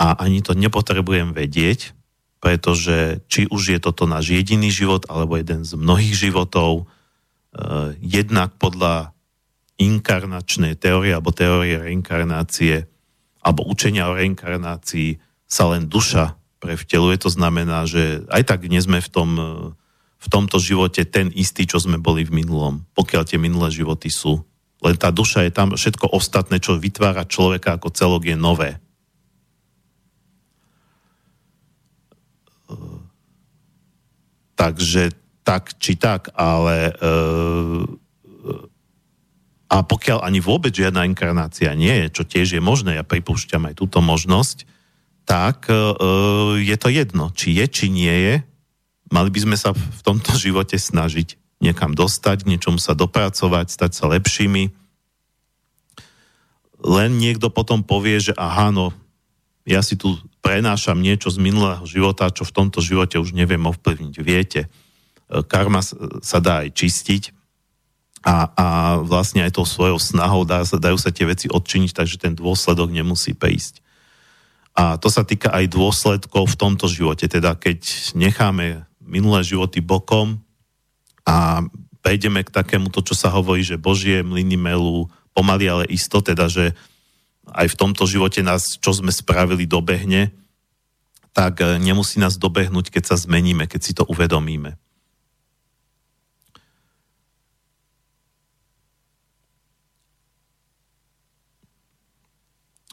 a ani to nepotrebujem vedieť, pretože či už je toto náš jediný život alebo jeden z mnohých životov, eh, jednak podľa inkarnačnej teórie alebo teórie reinkarnácie alebo učenia o reinkarnácii sa len duša prevteluje. To znamená, že aj tak nie sme v, tom, eh, v tomto živote ten istý, čo sme boli v minulom, pokiaľ tie minulé životy sú. Len tá duša je tam, všetko ostatné, čo vytvára človeka ako celok je nové. Takže tak či tak, ale e, a pokiaľ ani vôbec žiadna inkarnácia nie je, čo tiež je možné, ja pripúšťam aj túto možnosť, tak e, je to jedno, či je, či nie je. Mali by sme sa v tomto živote snažiť niekam dostať, k niečomu sa dopracovať, stať sa lepšími. Len niekto potom povie, že aha, no, ja si tu prenášam niečo z minulého života, čo v tomto živote už neviem ovplyvniť. Viete, e, karma sa dá aj čistiť a, a vlastne aj tou svojou snahou dá, dajú sa tie veci odčiniť, takže ten dôsledok nemusí prísť. A to sa týka aj dôsledkov v tomto živote, teda keď necháme minulé životy bokom a prejdeme k takému to, čo sa hovorí, že Božie mlyny melú pomaly, ale isto, teda, že aj v tomto živote nás, čo sme spravili, dobehne, tak nemusí nás dobehnúť, keď sa zmeníme, keď si to uvedomíme.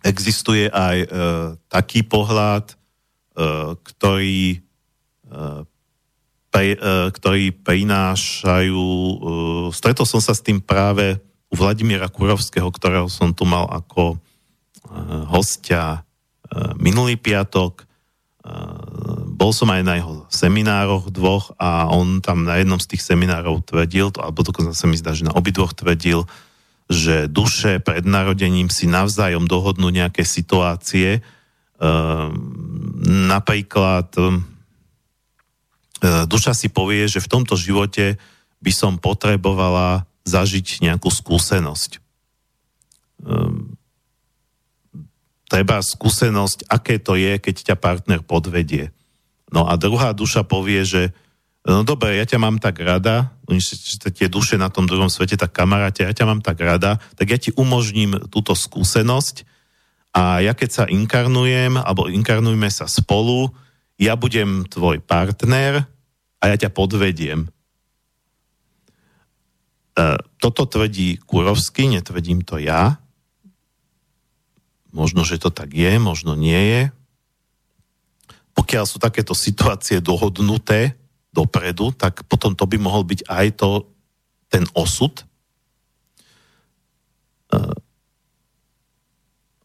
Existuje aj e, taký pohľad, e, ktorý, e, pre, e, ktorý prinášajú... E, stretol som sa s tým práve u Vladimíra Kurovského, ktorého som tu mal ako Eh, hostia eh, minulý piatok. Eh, bol som aj na jeho seminároch dvoch a on tam na jednom z tých seminárov tvrdil, alebo dokonca sa mi zdá, že na obidvoch tvrdil, že duše pred narodením si navzájom dohodnú nejaké situácie, napríklad duša si povie, že v tomto živote by som potrebovala zažiť nejakú skúsenosť. Treba skúsenosť, aké to je, keď ťa partner podvedie. No a druhá duša povie, že no dobre, ja ťa mám tak rada, tie duše na tom druhom svete, tak kamaráte, ja ťa mám tak rada, tak ja ti umožním túto skúsenosť a ja keď sa inkarnujem, alebo inkarnujme sa spolu, ja budem tvoj partner a ja ťa podvediem. E, toto tvrdí Kurovsky, netvrdím to ja. Možno, že to tak je, možno nie je. Pokiaľ sú takéto situácie dohodnuté, dopredu, tak potom to by mohol byť aj to, ten osud. Uh,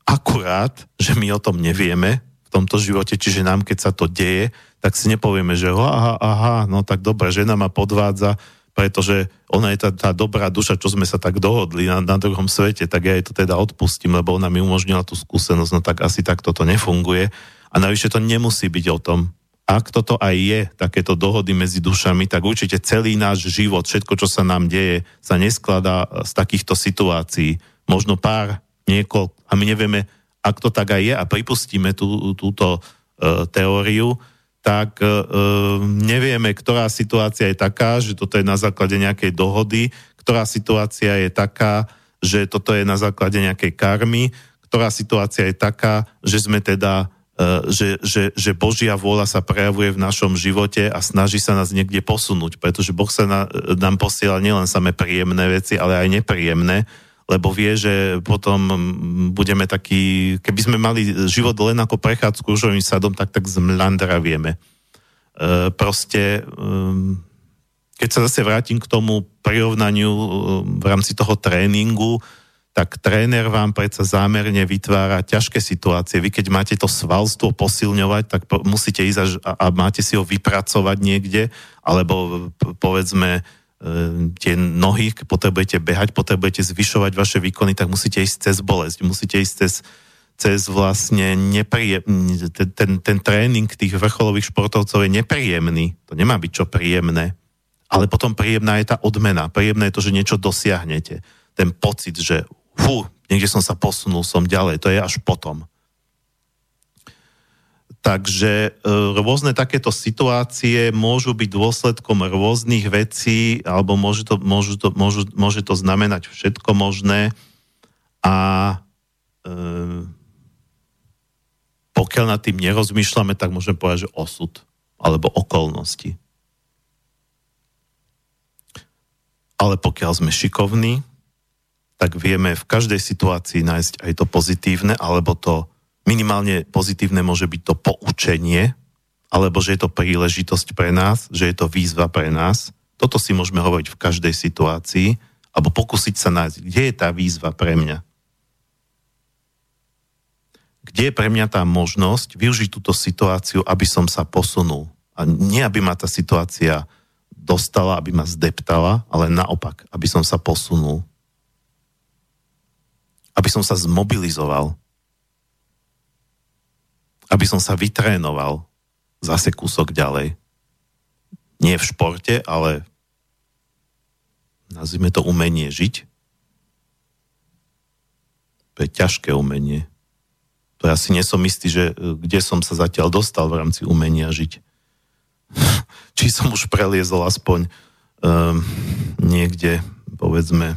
akurát, že my o tom nevieme v tomto živote, čiže nám, keď sa to deje, tak si nepovieme, že aha, aha, no tak dobre, žena ma podvádza, pretože ona je tá, tá dobrá duša, čo sme sa tak dohodli na, na druhom svete, tak ja jej to teda odpustím, lebo ona mi umožnila tú skúsenosť, no tak asi tak toto nefunguje. A navyše to nemusí byť o tom, ak toto aj je, takéto dohody medzi dušami, tak určite celý náš život, všetko, čo sa nám deje, sa neskladá z takýchto situácií. Možno pár, niekoľko, a my nevieme, ak to tak aj je a pripustíme tú, túto uh, teóriu, tak uh, nevieme, ktorá situácia je taká, že toto je na základe nejakej dohody, ktorá situácia je taká, že toto je na základe nejakej karmy, ktorá situácia je taká, že sme teda E, že, že, že Božia vôľa sa prejavuje v našom živote a snaží sa nás niekde posunúť, pretože Boh sa na, nám posiela nielen samé príjemné veci, ale aj nepríjemné, lebo vie, že potom budeme takí, keby sme mali život len ako prechádzku rúžovým sadom, tak tak zmlandravieme. E, proste, e, keď sa zase vrátim k tomu prirovnaniu e, v rámci toho tréningu, tak tréner vám predsa zámerne vytvára ťažké situácie. Vy keď máte to svalstvo posilňovať, tak po, musíte ísť až, a, a máte si ho vypracovať niekde, alebo povedzme e, tie nohy, potrebujete behať, potrebujete zvyšovať vaše výkony, tak musíte ísť cez bolesť, musíte ísť cez, cez vlastne nepríjemný, ten, ten, ten tréning tých vrcholových športovcov je nepríjemný. To nemá byť čo príjemné. Ale potom príjemná je tá odmena. Príjemné je to, že niečo dosiahnete. Ten pocit, že fú, niekde som sa posunul, som ďalej, to je až potom. Takže e, rôzne takéto situácie môžu byť dôsledkom rôznych vecí, alebo môže to, môžu to, môžu, môže to znamenať všetko možné. A e, pokiaľ nad tým nerozmýšľame, tak môžeme povedať, že osud alebo okolnosti. Ale pokiaľ sme šikovní, tak vieme v každej situácii nájsť aj to pozitívne, alebo to minimálne pozitívne môže byť to poučenie, alebo že je to príležitosť pre nás, že je to výzva pre nás. Toto si môžeme hovoriť v každej situácii, alebo pokúsiť sa nájsť, kde je tá výzva pre mňa. Kde je pre mňa tá možnosť využiť túto situáciu, aby som sa posunul. A nie, aby ma tá situácia dostala, aby ma zdeptala, ale naopak, aby som sa posunul aby som sa zmobilizoval, aby som sa vytrénoval zase kúsok ďalej. Nie v športe, ale nazvime to umenie žiť. To je ťažké umenie. To ja si nesom istý, že e, kde som sa zatiaľ dostal v rámci umenia žiť. Či som už preliezol aspoň um, niekde, povedzme,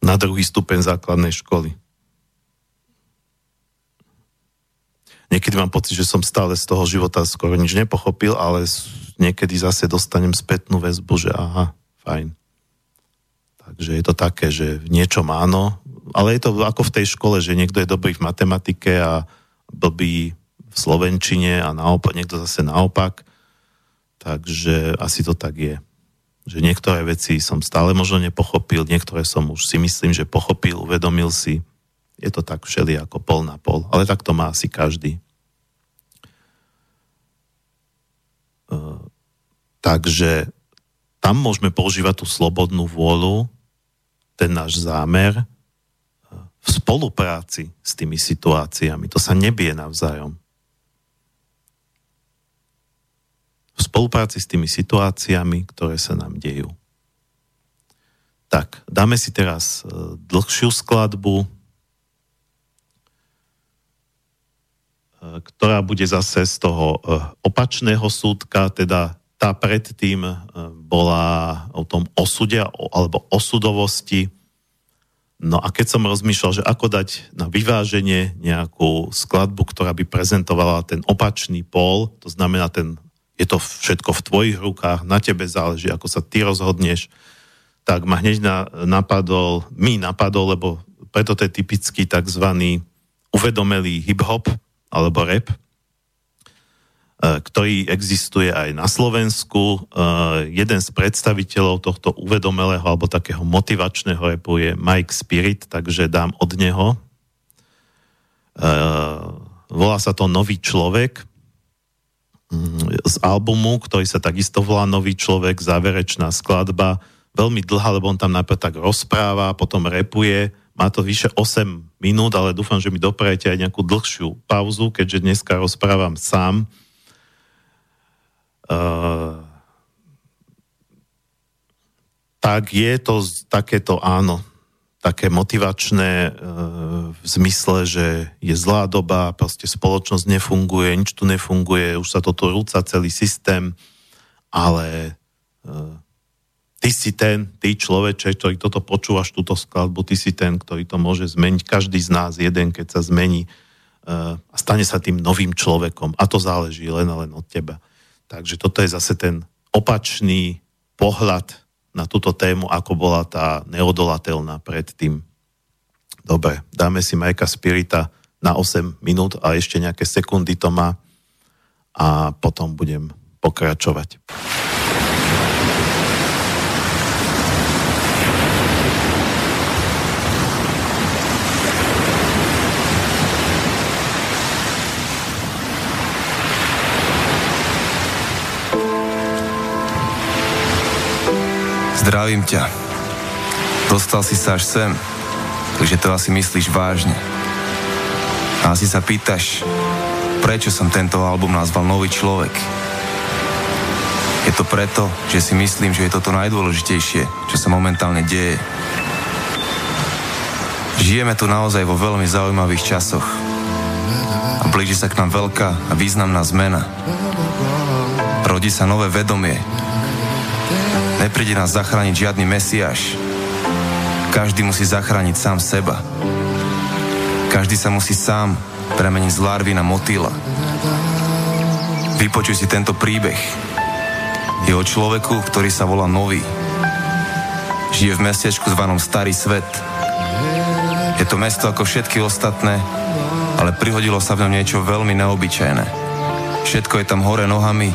na druhý stupeň základnej školy. Niekedy mám pocit, že som stále z toho života skoro nič nepochopil, ale niekedy zase dostanem spätnú väzbu, že aha, fajn. Takže je to také, že v niečom áno, ale je to ako v tej škole, že niekto je dobrý v matematike a blbý v slovenčine a naopak, niekto zase naopak. Takže asi to tak je že niektoré veci som stále možno nepochopil, niektoré som už si myslím, že pochopil, uvedomil si. Je to tak všeli ako pol na pol, ale tak to má asi každý. Uh, takže tam môžeme používať tú slobodnú vôľu, ten náš zámer, v spolupráci s tými situáciami. To sa nebie navzájom. V spolupráci s tými situáciami, ktoré sa nám dejú. Tak, dáme si teraz e, dlhšiu skladbu, e, ktorá bude zase z toho e, opačného súdka, teda tá predtým bola o tom osude alebo osudovosti. No a keď som rozmýšľal, že ako dať na vyváženie nejakú skladbu, ktorá by prezentovala ten opačný pól, to znamená, ten, je to všetko v tvojich rukách, na tebe záleží, ako sa ty rozhodneš, tak ma hneď na, napadol, mi napadol, lebo preto to je typický tzv. uvedomelý hip-hop alebo rap, e, ktorý existuje aj na Slovensku. E, jeden z predstaviteľov tohto uvedomelého alebo takého motivačného repu je Mike Spirit, takže dám od neho. E, volá sa to Nový človek z albumu, ktorý sa takisto volá Nový človek, záverečná skladba. Veľmi dlhá, lebo on tam najprv tak rozpráva, potom repuje, má to vyše 8 minút, ale dúfam, že mi doprajete aj nejakú dlhšiu pauzu, keďže dneska rozprávam sám. Uh, tak je to takéto áno, také motivačné uh, v zmysle, že je zlá doba, proste spoločnosť nefunguje, nič tu nefunguje, už sa toto rúca celý systém, ale uh, ty si ten, ty človeče, ktorý toto počúvaš, túto skladbu, ty si ten, ktorý to môže zmeniť. Každý z nás jeden, keď sa zmení uh, a stane sa tým novým človekom. A to záleží len a len od teba. Takže toto je zase ten opačný pohľad na túto tému, ako bola tá neodolateľná predtým. Dobre, dáme si Majka Spirita na 8 minút a ešte nejaké sekundy to má a potom budem pokračovať. Zdravím ťa. Dostal si sa až sem, takže to asi myslíš vážne. A asi sa pýtaš, prečo som tento album nazval Nový človek. Je to preto, že si myslím, že je toto najdôležitejšie, čo sa momentálne deje. Žijeme tu naozaj vo veľmi zaujímavých časoch. A blíži sa k nám veľká a významná zmena. Rodí sa nové vedomie, Nepríde nás zachrániť žiadny mesiaš. Každý musí zachrániť sám seba. Každý sa musí sám premeniť z larvy na motýla. Vypočuj si tento príbeh. Je o človeku, ktorý sa volá Nový. Žije v mestečku zvanom Starý svet. Je to mesto ako všetky ostatné, ale prihodilo sa v ňom niečo veľmi neobyčajné. Všetko je tam hore nohami,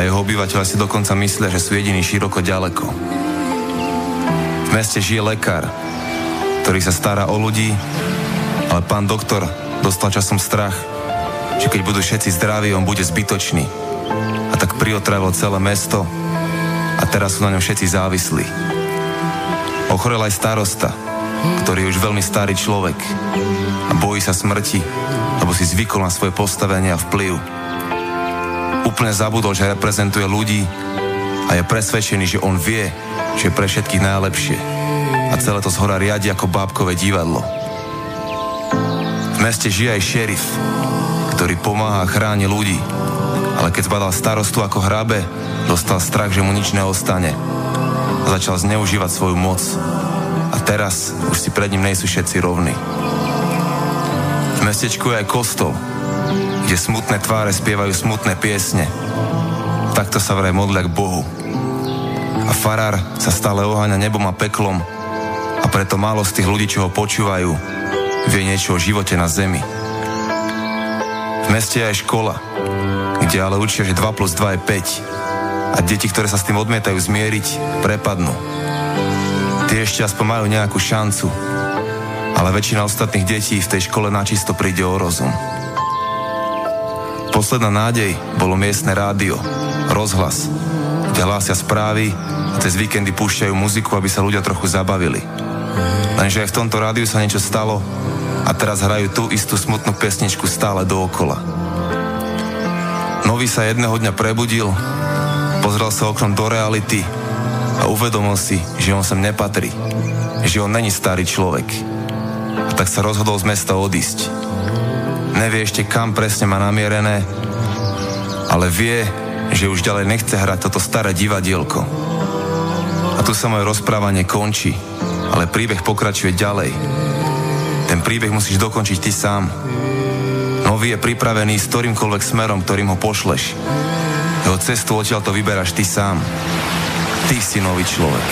a jeho obyvateľe si dokonca myslia, že sú jediní široko ďaleko. V meste žije lekár, ktorý sa stará o ľudí, ale pán doktor dostal časom strach, že keď budú všetci zdraví, on bude zbytočný. A tak priotravil celé mesto a teraz sú na ňom všetci závislí. Ochorel aj starosta, ktorý je už veľmi starý človek a bojí sa smrti, lebo si zvykol na svoje postavenie a vplyv úplne zabudol, že reprezentuje ľudí a je presvedčený, že on vie, že je pre všetkých najlepšie. A celé to zhora riadi ako bábkové divadlo. V meste žije aj šerif, ktorý pomáha a chráni ľudí. Ale keď zbadal starostu ako hrabe, dostal strach, že mu nič neostane. A začal zneužívať svoju moc. A teraz už si pred ním nejsú všetci rovní. V mestečku je aj kostol, kde smutné tváre spievajú smutné piesne. Takto sa vraj modlia k Bohu. A farár sa stále oháňa nebom a peklom a preto málo z tých ľudí, čo ho počúvajú, vie niečo o živote na zemi. V meste je aj škola, kde ale učia, že 2 plus 2 je 5 a deti, ktoré sa s tým odmietajú zmieriť, prepadnú. Tie ešte aspoň majú nejakú šancu, ale väčšina ostatných detí v tej škole načisto príde o rozum. Posledná nádej bolo miestne rádio, rozhlas, kde hlásia správy a cez víkendy púšťajú muziku, aby sa ľudia trochu zabavili. Lenže aj v tomto rádiu sa niečo stalo a teraz hrajú tú istú smutnú pesničku stále dookola. Nový sa jedného dňa prebudil, pozrel sa oknom do reality a uvedomil si, že on sem nepatrí, že on není starý človek. A tak sa rozhodol z mesta odísť. Nevie ešte kam presne má namierené, ale vie, že už ďalej nechce hrať toto staré divadielko. A tu sa moje rozprávanie končí, ale príbeh pokračuje ďalej. Ten príbeh musíš dokončiť ty sám. Nový je pripravený s ktorýmkoľvek smerom, ktorým ho pošleš. Jeho cestu odtiaľ to vyberáš ty sám. Ty si nový človek.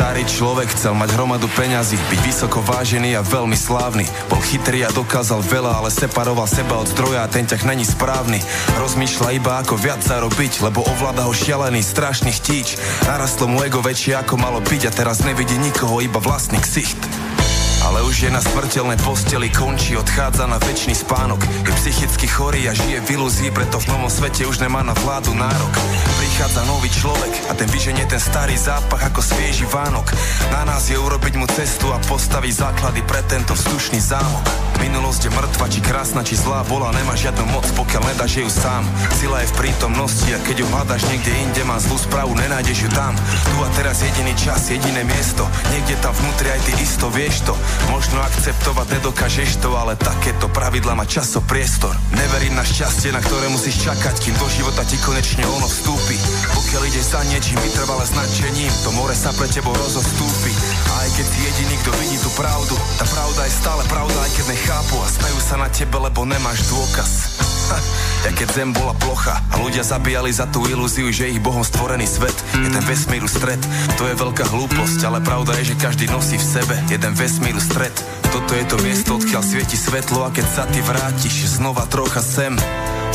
Starý človek chcel mať hromadu peňazí, byť vysoko vážený a veľmi slávny. Bol chytrý a dokázal veľa, ale separoval seba od zdroja a ten ťah není správny. Rozmýšľa iba ako viac zarobiť, lebo ovláda ho šialený, strašný chtíč. Narastlo mu ego väčšie ako malo byť a teraz nevidí nikoho, iba vlastný ksicht. Ale už je na smrteľnej posteli, končí, odchádza na väčší spánok. Je psychicky chorý a žije v ilúzii, preto v novom svete už nemá na vládu nárok. Prichádza nový človek a ten vyženie ten starý zápach ako svieži Vánok. Na nás je urobiť mu cestu a postaviť základy pre tento vzdušný zámok. Minulosť je mŕtva, či krásna, či zlá bola, nemá žiadnu moc, pokiaľ nedáš ju sám. Sila je v prítomnosti a keď ju hľadaš niekde inde, má zlú správu, nenájdeš ju tam. Tu a teraz jediný čas, jediné miesto, niekde tam vnútri aj ty isto vieš to. Možno akceptovať nedokážeš to, ale takéto pravidla má časo priestor. Neverím na šťastie, na ktoré musíš čakať, kým do života ti konečne ono vstúpi. Pokiaľ ideš za niečím vytrvale značením, to more sa pre tebou rozostúpi. Aj keď jediný, kto vidí tú pravdu, tá pravda je stále pravda, aj keď nechápu a smejú sa na tebe, lebo nemáš dôkaz. Ja keď zem bola plocha a ľudia zabíjali za tú ilúziu, že ich Bohom stvorený svet je ten vesmíru stred. To je veľká hlúposť, ale pravda je, že každý nosí v sebe jeden vesmíru stred. Toto je to miesto, odkiaľ svieti svetlo a keď sa ty vrátiš znova trocha sem,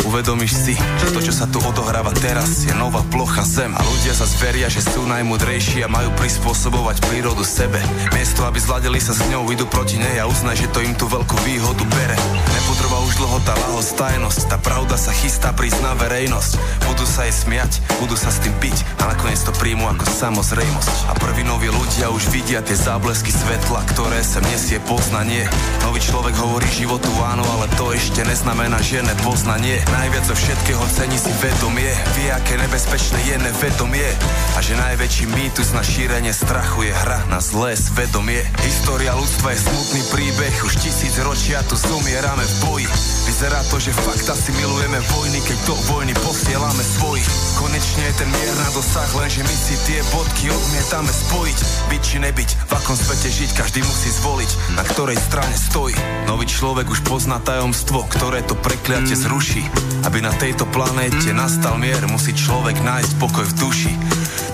Uvedomíš si, že to, čo sa tu odohráva teraz, je nová plocha zem a ľudia sa zveria, že sú najmudrejší a majú prispôsobovať prírodu sebe. Miesto, aby zladili sa s ňou, idú proti nej a uznaj, že to im tú veľkú výhodu bere. Nepotrvá už dlho tá lahostajnosť, tá pravda sa chystá prísť na verejnosť. Budú sa jej smiať, budú sa s tým piť a nakoniec to príjmu ako samozrejmosť. A prví noví ľudia už vidia tie záblesky svetla, ktoré sem nesie poznanie. Nový človek hovorí životu áno, ale to ešte neznamená, že nepoznanie. Najviac zo všetkého cení si vedomie. Vie, aké nebezpečné je nevedomie. A že najväčší mýtus na šírenie strachu je hra na zlé svedomie. História ľudstva je smutný príbeh. Už tisíc ročia tu zomierame v boji. Vyzerá to, že fakt asi milujeme vojny Keď do vojny posielame svojich Konečne je ten mier na dosah Lenže my si tie bodky odmietame spojiť. Byť či nebyť, v akom svete žiť Každý musí zvoliť, na ktorej strane stojí. Nový človek už pozná tajomstvo Ktoré to prekliate zruší aby na tejto planéte nastal mier, musí človek nájsť pokoj v duši.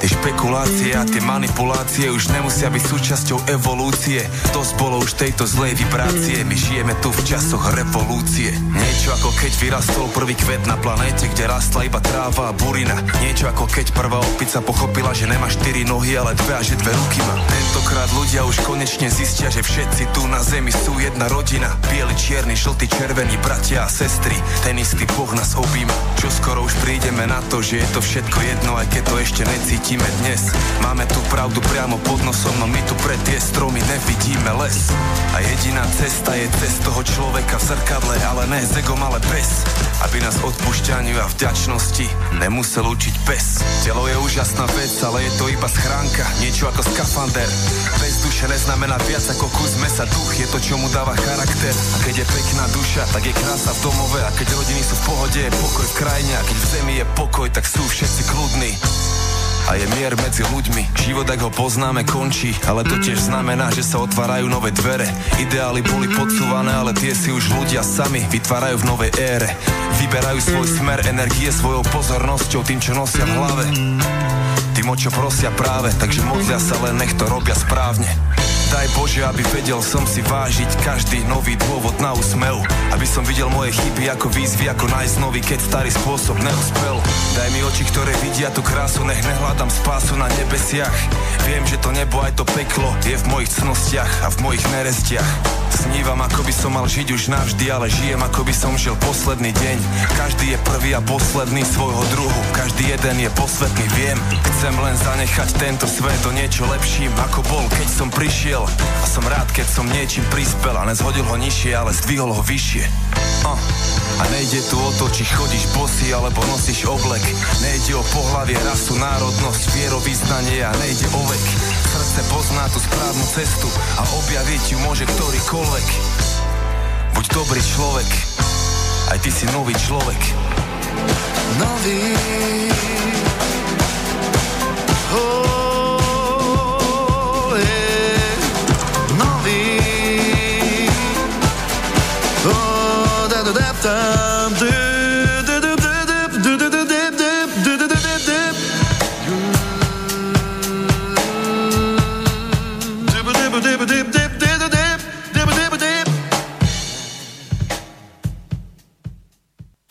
Tie špekulácie a tie manipulácie už nemusia byť súčasťou evolúcie. To bolo už tejto zlej vibrácie. My žijeme tu v časoch revolúcie. Niečo ako keď vyrastol prvý kvet na planéte, kde rastla iba tráva a burina. Niečo ako keď prvá opica pochopila, že nemá štyri nohy, ale dve a že dve ruky má. Tentokrát ľudia už konečne zistia, že všetci tu na zemi sú jedna rodina. Bieli, čierny, žltý, červený, bratia a sestry. Ten istý boh nás objíma. Čo skoro už prídeme na to, že je to všetko jedno, aj keď to ešte necíti cítime dnes. Máme tu pravdu priamo pod nosom, no my tu pre tie stromy nevidíme les. A jediná cesta je cez toho človeka v zrkadle, ale ne s egom, ale bez Aby nás odpušťaniu a vďačnosti nemusel učiť pes. Telo je úžasná vec, ale je to iba schránka, niečo ako skafander. Bez duše neznamená viac ako kus mesa, duch je to, čo mu dáva charakter. A keď je pekná duša, tak je krása v domove. A keď rodiny sú v pohode, je pokoj v krajine. A keď v zemi je pokoj, tak sú všetci kľudní a je mier medzi ľuďmi. Život, ak ho poznáme, končí, ale to tiež znamená, že sa otvárajú nové dvere. Ideály boli podsúvané, ale tie si už ľudia sami vytvárajú v novej ére. Vyberajú svoj smer energie svojou pozornosťou, tým, čo nosia v hlave. Tým, o čo prosia práve, takže modlia sa len, nech to robia správne. Daj Bože, aby vedel som si vážiť každý nový dôvod na úsmev. Aby som videl moje chyby ako výzvy, ako nájsť nový, keď starý spôsob neúspel. Daj mi oči, ktoré vidia tú krásu, nech nehľadám spásu na nebesiach Viem, že to nebo aj to peklo je v mojich cnostiach a v mojich nerestiach. Snívam, ako by som mal žiť už navždy, ale žijem, ako by som žil posledný deň. Každý je prvý a posledný svojho druhu, každý jeden je posvetný, viem. Chcem len zanechať tento svet o niečo lepším, ako bol, keď som prišiel. A som rád, keď som niečím prispel a nezhodil ho nižšie, ale zdvihol ho vyššie. A nejde tu o to, či chodíš bosy alebo nosíš oblek. Nejde o pohlavie, rasu, národnosť, vierovýznanie a nejde o vek. Srdce pozná tú správnu cestu a objaviť ju môže ktorýkoľvek. Buď dobrý človek, aj ty si nový človek. Nový. Oh, yeah. Nový.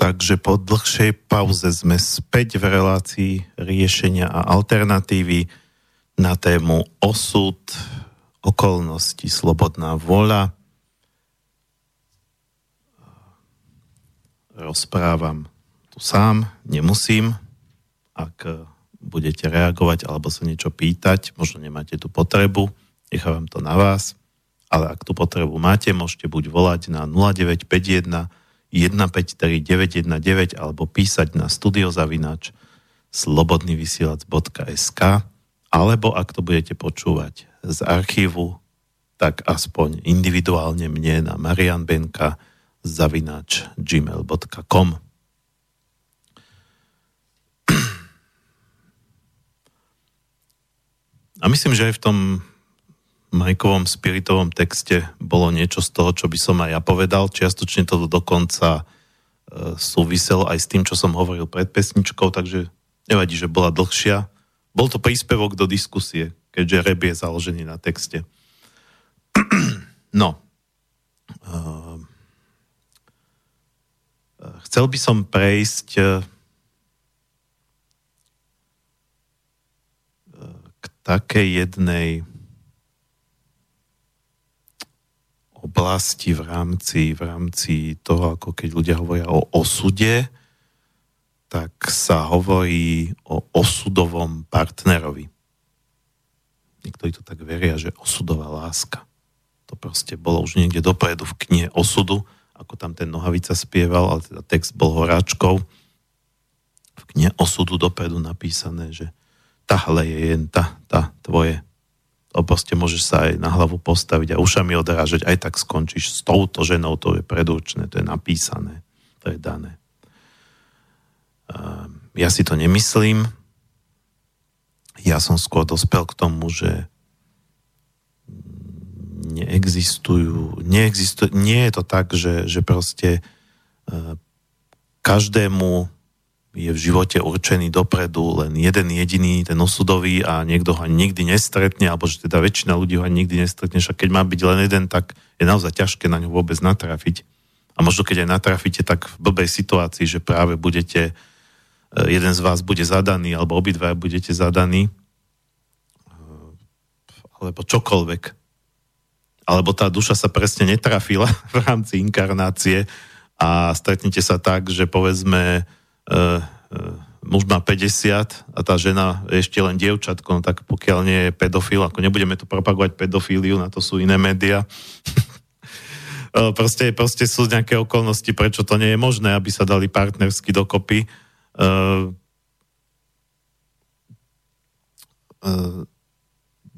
Takže po dlhšej pauze sme späť v relácii riešenia a alternatívy na tému osud, okolnosti, slobodná vôľa. Rozprávam tu sám, nemusím. Ak budete reagovať alebo sa niečo pýtať, možno nemáte tú potrebu, nechávam to na vás, ale ak tú potrebu máte, môžete buď volať na 0951 153919 alebo písať na studiozavinač slobodnyvysielac.sk alebo ak to budete počúvať z archívu, tak aspoň individuálne mne na marianbenka zavinač gmail.com A myslím, že aj v tom Majkovom spiritovom texte bolo niečo z toho, čo by som aj ja povedal. Čiastočne to dokonca e, súviselo aj s tým, čo som hovoril pred pesničkou, takže nevadí, že bola dlhšia. Bol to príspevok do diskusie, keďže rep je založený na texte. no. E, chcel by som prejsť e, k takej jednej oblasti v rámci, v rámci toho, ako keď ľudia hovoria o osude, tak sa hovorí o osudovom partnerovi. Niektorí to tak veria, že osudová láska. To proste bolo už niekde dopredu v knihe osudu, ako tam ten Nohavica spieval, ale teda text bol horáčkov. V knihe osudu dopredu napísané, že tahle je jen tá, tá tvoje to proste môžeš sa aj na hlavu postaviť a ušami odrážať, aj tak skončíš s touto ženou, to je predurčené, to je napísané, to je dané. Ja si to nemyslím. Ja som skôr dospel k tomu, že neexistujú, neexistujú nie je to tak, že, že proste e, každému je v živote určený dopredu len jeden jediný, ten osudový a niekto ho nikdy nestretne, alebo že teda väčšina ľudí ho nikdy nestretne, však keď má byť len jeden, tak je naozaj ťažké na ňo vôbec natrafiť. A možno keď aj natrafíte, tak v blbej situácii, že práve budete, e, jeden z vás bude zadaný, alebo obidva budete zadaní, e, alebo čokoľvek. Alebo tá duša sa presne netrafila v rámci inkarnácie a stretnete sa tak, že povedzme uh, muž má 50 a tá žena je ešte len dievčatko, no tak pokiaľ nie je pedofil, ako nebudeme tu propagovať pedofíliu, na to sú iné médiá. proste, proste sú nejaké okolnosti, prečo to nie je možné, aby sa dali partnersky dokopy. Uh,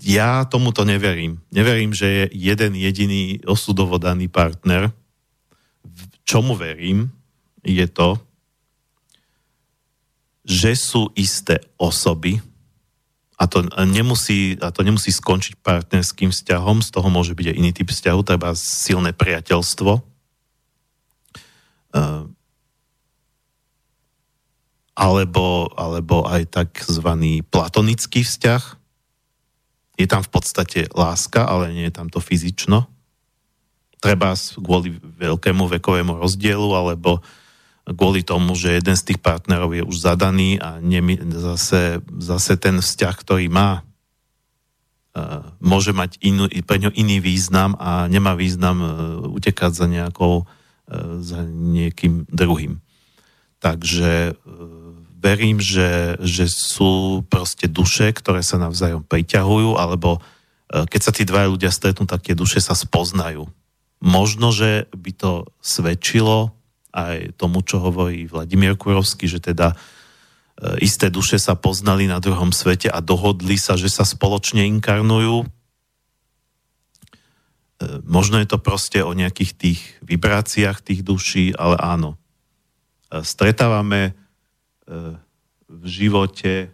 ja tomuto neverím. Neverím, že je jeden jediný osudovodaný partner. Čomu verím, je to, že sú isté osoby, a to nemusí, a to nemusí skončiť partnerským vzťahom, z toho môže byť aj iný typ vzťahu, treba silné priateľstvo. Uh, alebo, alebo aj takzvaný platonický vzťah. Je tam v podstate láska, ale nie je tam to fyzično. Treba kvôli veľkému vekovému rozdielu, alebo kvôli tomu, že jeden z tých partnerov je už zadaný a nemi, zase, zase ten vzťah, ktorý má, uh, môže mať inú, pre ňo iný význam a nemá význam uh, utekať za nejakou, uh, za niekým druhým. Takže verím, že, že sú proste duše, ktoré sa navzájom priťahujú, alebo keď sa tí dvaja ľudia stretnú, tak tie duše sa spoznajú. Možno, že by to svedčilo aj tomu, čo hovorí Vladimír Kurovský, že teda isté duše sa poznali na druhom svete a dohodli sa, že sa spoločne inkarnujú. Možno je to proste o nejakých tých vibráciách tých duší, ale áno. Stretávame v živote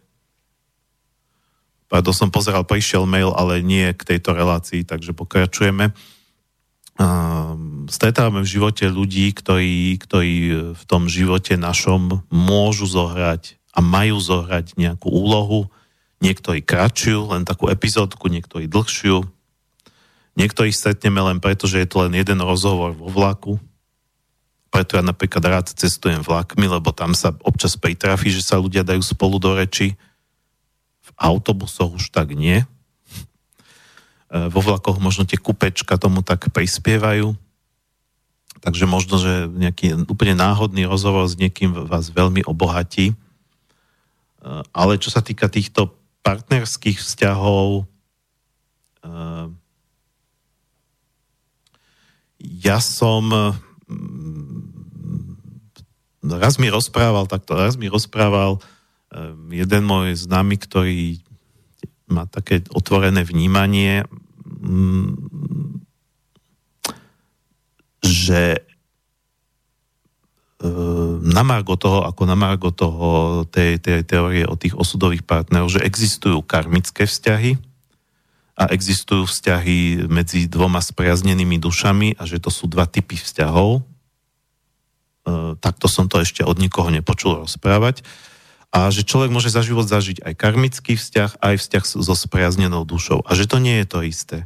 pardon, som pozeral, prišiel mail, ale nie k tejto relácii, takže pokračujeme. Stretávame v živote ľudí, ktorí, ktorí v tom živote našom môžu zohrať a majú zohrať nejakú úlohu, niektorí kratšiu, len takú epizódku, niektorí dlhšiu. Niektorých stretneme len preto, že je to len jeden rozhovor vo vlaku. Preto ja napríklad rád cestujem vlakmi, lebo tam sa občas pritrafí, že sa ľudia dajú spolu do reči autobusoch už tak nie. E, vo vlakoch možno tie kupečka tomu tak prispievajú. Takže možno, že nejaký úplne náhodný rozhovor s niekým vás veľmi obohatí. E, ale čo sa týka týchto partnerských vzťahov, e, ja som raz mi rozprával takto, raz mi rozprával Ehm, jeden môj známy, ktorý má také otvorené vnímanie, mm, že ehm, na margo toho, ako na margo toho, tej, tej teórie o tých osudových partneroch, že existujú karmické vzťahy a existujú vzťahy medzi dvoma spriaznenými dušami a že to sú dva typy vzťahov. Ehm, takto som to ešte od nikoho nepočul rozprávať a že človek môže za život zažiť aj karmický vzťah, aj vzťah so spriaznenou dušou. A že to nie je to isté.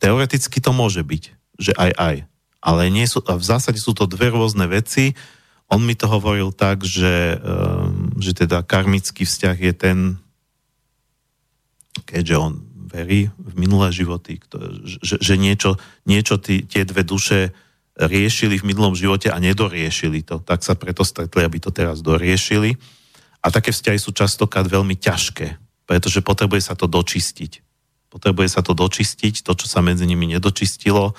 Teoreticky to môže byť, že aj aj. Ale nie sú, v zásade sú to dve rôzne veci. On mi to hovoril tak, že, um, že teda karmický vzťah je ten, keďže on verí v minulé životy, že, že niečo, niečo tí, tie dve duše riešili v minulom živote a nedoriešili to. Tak sa preto stretli, aby to teraz doriešili. A také vzťahy sú častokrát veľmi ťažké, pretože potrebuje sa to dočistiť. Potrebuje sa to dočistiť, to, čo sa medzi nimi nedočistilo. E,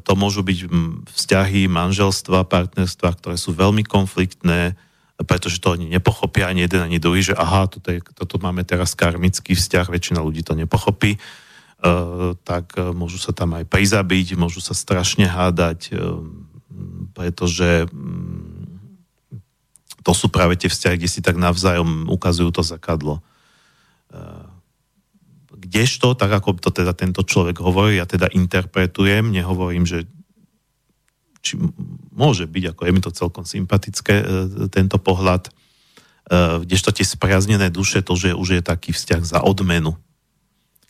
to môžu byť vzťahy, manželstva, partnerstva, ktoré sú veľmi konfliktné, pretože to oni nepochopia ani jeden, ani druhý, že aha, toto, je, toto máme teraz karmický vzťah, väčšina ľudí to nepochopí tak eh, môžu sa tam aj prizabiť, môžu sa strašne hádať, eh, pretože mm, to sú práve tie vzťahy, kde si tak navzájom ukazujú to zakadlo. Kdežto, tak ako to teda tento človek hovorí, ja teda interpretujem, nehovorím, že či môže byť, ako je mi to celkom sympatické, tento pohľad, kdežto tie spriaznené duše, to, že už je taký vzťah za odmenu,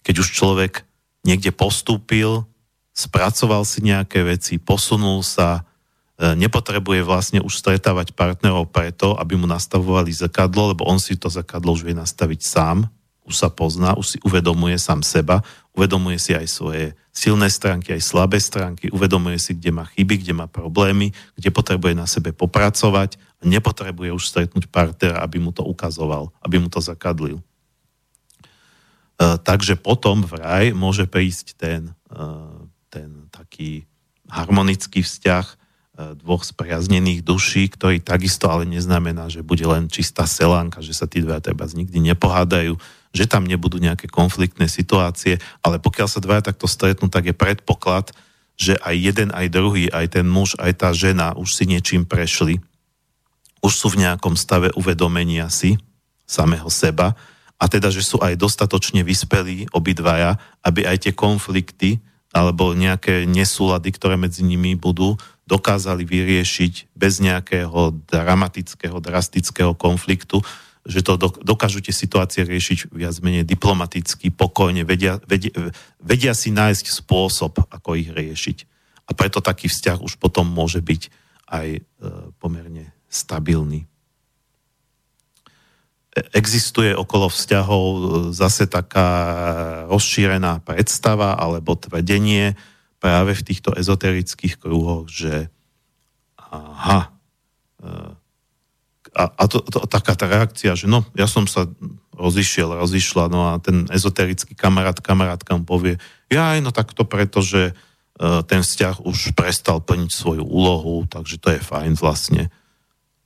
keď už človek niekde postúpil, spracoval si nejaké veci, posunul sa, e, nepotrebuje vlastne už stretávať partnerov preto, aby mu nastavovali zrkadlo, lebo on si to zrkadlo už vie nastaviť sám, už sa pozná, už si uvedomuje sám seba, uvedomuje si aj svoje silné stránky, aj slabé stránky, uvedomuje si, kde má chyby, kde má problémy, kde potrebuje na sebe popracovať a nepotrebuje už stretnúť partnera, aby mu to ukazoval, aby mu to zakadlil. E, takže potom vraj môže prísť ten, e, ten taký harmonický vzťah e, dvoch spriaznených duší, ktorý takisto ale neznamená, že bude len čistá selánka, že sa tí dvaja treba nikdy nepohádajú, že tam nebudú nejaké konfliktné situácie, ale pokiaľ sa dvaja takto stretnú, tak je predpoklad, že aj jeden, aj druhý, aj ten muž, aj tá žena už si niečím prešli, už sú v nejakom stave uvedomenia si samého seba a teda, že sú aj dostatočne vyspelí obidvaja, aby aj tie konflikty alebo nejaké nesúlady, ktoré medzi nimi budú, dokázali vyriešiť bez nejakého dramatického, drastického konfliktu, že to dokážu tie situácie riešiť viac menej diplomaticky, pokojne, vedia, vedia, vedia si nájsť spôsob, ako ich riešiť. A preto taký vzťah už potom môže byť aj e, pomerne stabilný existuje okolo vzťahov e, zase taká rozšírená predstava alebo tvrdenie práve v týchto ezoterických kruhoch, že aha, e, a, a to, to, taká tá reakcia, že no, ja som sa rozišiel, rozišla, no a ten ezoterický kamarát, kamarátka mu povie, ja no tak to uh, ten vzťah už prestal plniť svoju úlohu, takže to je fajn vlastne.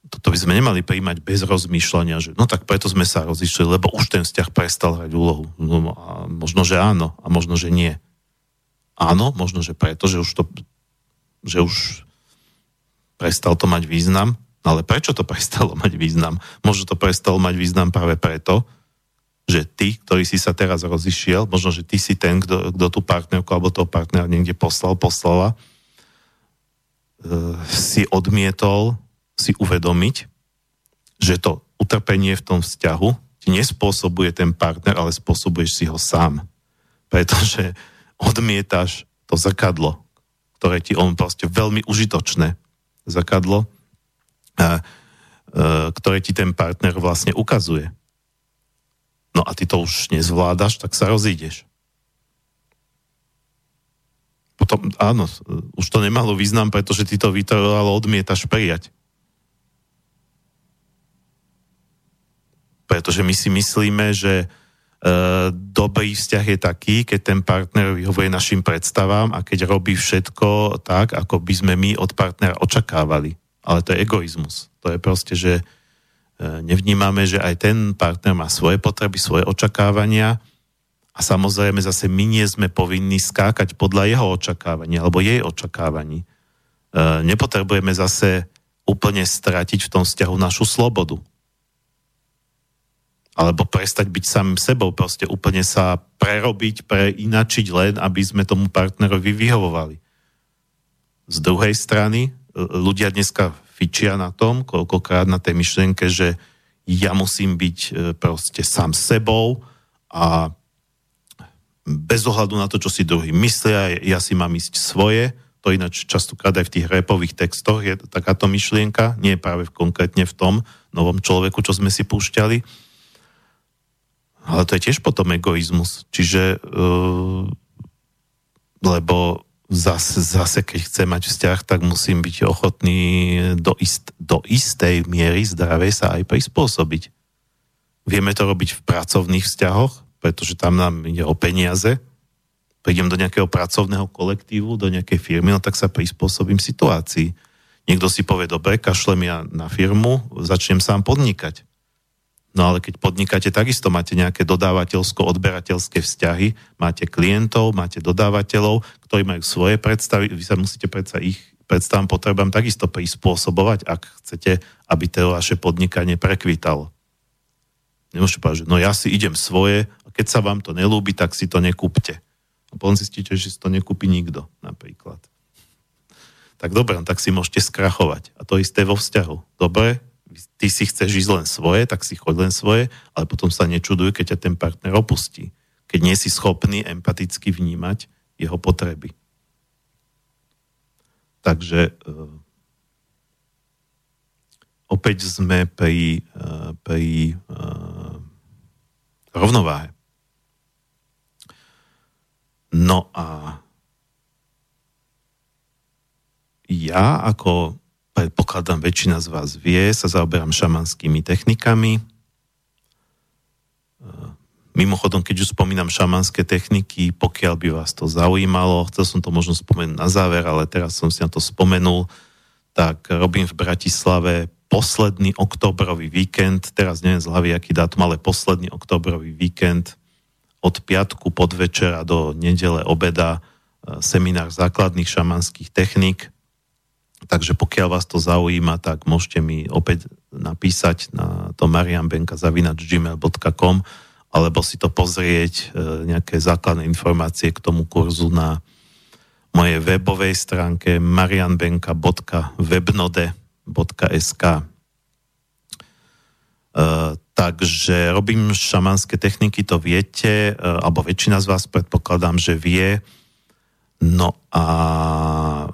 Toto by sme nemali príjmať bez rozmýšľania, že no tak preto sme sa rozišli, lebo už ten vzťah prestal hrať úlohu. No, a možno, že áno, a možno, že nie. Áno, možno, že preto, že už to, že už prestal to mať význam, ale prečo to prestalo mať význam? Možno to prestalo mať význam práve preto, že ty, ktorý si sa teraz rozišiel, možno, že ty si ten, kto, kto tú partnerku alebo toho partnera niekde poslal, poslala, e, si odmietol si uvedomiť, že to utrpenie v tom vzťahu ti nespôsobuje ten partner, ale spôsobuješ si ho sám. Pretože odmietaš to zrkadlo, ktoré ti on proste veľmi užitočné zrkadlo, a, e, ktoré ti ten partner vlastne ukazuje. No a ty to už nezvládaš, tak sa rozídeš. Potom, áno, už to nemalo význam, pretože ty to vytrvalo odmietaš prijať. Pretože my si myslíme, že e, dobrý vzťah je taký, keď ten partner vyhovuje našim predstavám a keď robí všetko tak, ako by sme my od partnera očakávali ale to je egoizmus. To je proste, že e, nevnímame, že aj ten partner má svoje potreby, svoje očakávania a samozrejme zase my nie sme povinní skákať podľa jeho očakávania alebo jej očakávaní. E, nepotrebujeme zase úplne stratiť v tom vzťahu našu slobodu. Alebo prestať byť samým sebou, proste úplne sa prerobiť, preinačiť len, aby sme tomu partnerovi vyhovovali. Z druhej strany, ľudia dneska fičia na tom, koľkokrát na tej myšlienke, že ja musím byť e, proste sám sebou a bez ohľadu na to, čo si druhý myslia, ja si mám ísť svoje, to ináč častokrát aj v tých repových textoch je takáto myšlienka, nie práve konkrétne v tom novom človeku, čo sme si púšťali. Ale to je tiež potom egoizmus. Čiže, uh, lebo zase, zase keď chce mať vzťah, tak musím byť ochotný do, ist, do istej miery zdravej sa aj prispôsobiť. Vieme to robiť v pracovných vzťahoch, pretože tam nám ide o peniaze. Prídem do nejakého pracovného kolektívu, do nejakej firmy, no tak sa prispôsobím situácii. Niekto si povie, dobre, kašlem ja na firmu, začnem sám podnikať. No ale keď podnikáte, takisto máte nejaké dodávateľsko-odberateľské vzťahy, máte klientov, máte dodávateľov, ktorí majú svoje predstavy, vy sa musíte predsa ich predstavám potrebám takisto prispôsobovať, ak chcete, aby to vaše podnikanie prekvítalo. Nemôžete povedať, že no ja si idem svoje a keď sa vám to nelúbi, tak si to nekúpte. A potom zistíte, že si to nekúpi nikto, napríklad. Tak dobre, no tak si môžete skrachovať. A to isté vo vzťahu. Dobre, ty si chceš ísť len svoje, tak si choď len svoje, ale potom sa nečuduj, keď ťa ten partner opustí. Keď nie si schopný empaticky vnímať jeho potreby. Takže uh, opäť sme pri, uh, pri uh, rovnováhe. No a ja ako predpokladám väčšina z vás vie, sa zaoberám šamanskými technikami. E, mimochodom, keď už spomínam šamanské techniky, pokiaľ by vás to zaujímalo, chcel som to možno spomenúť na záver, ale teraz som si na to spomenul, tak robím v Bratislave posledný oktobrový víkend, teraz neviem z hlavy, aký dátum, ale posledný oktobrový víkend od piatku podvečera do nedele obeda e, seminár základných šamanských techník Takže pokiaľ vás to zaujíma, tak môžete mi opäť napísať na to marianbenka.gmail.com alebo si to pozrieť, e, nejaké základné informácie k tomu kurzu na mojej webovej stránke marianbenka.webnode.sk e, Takže robím šamanské techniky, to viete, e, alebo väčšina z vás predpokladám, že vie, No a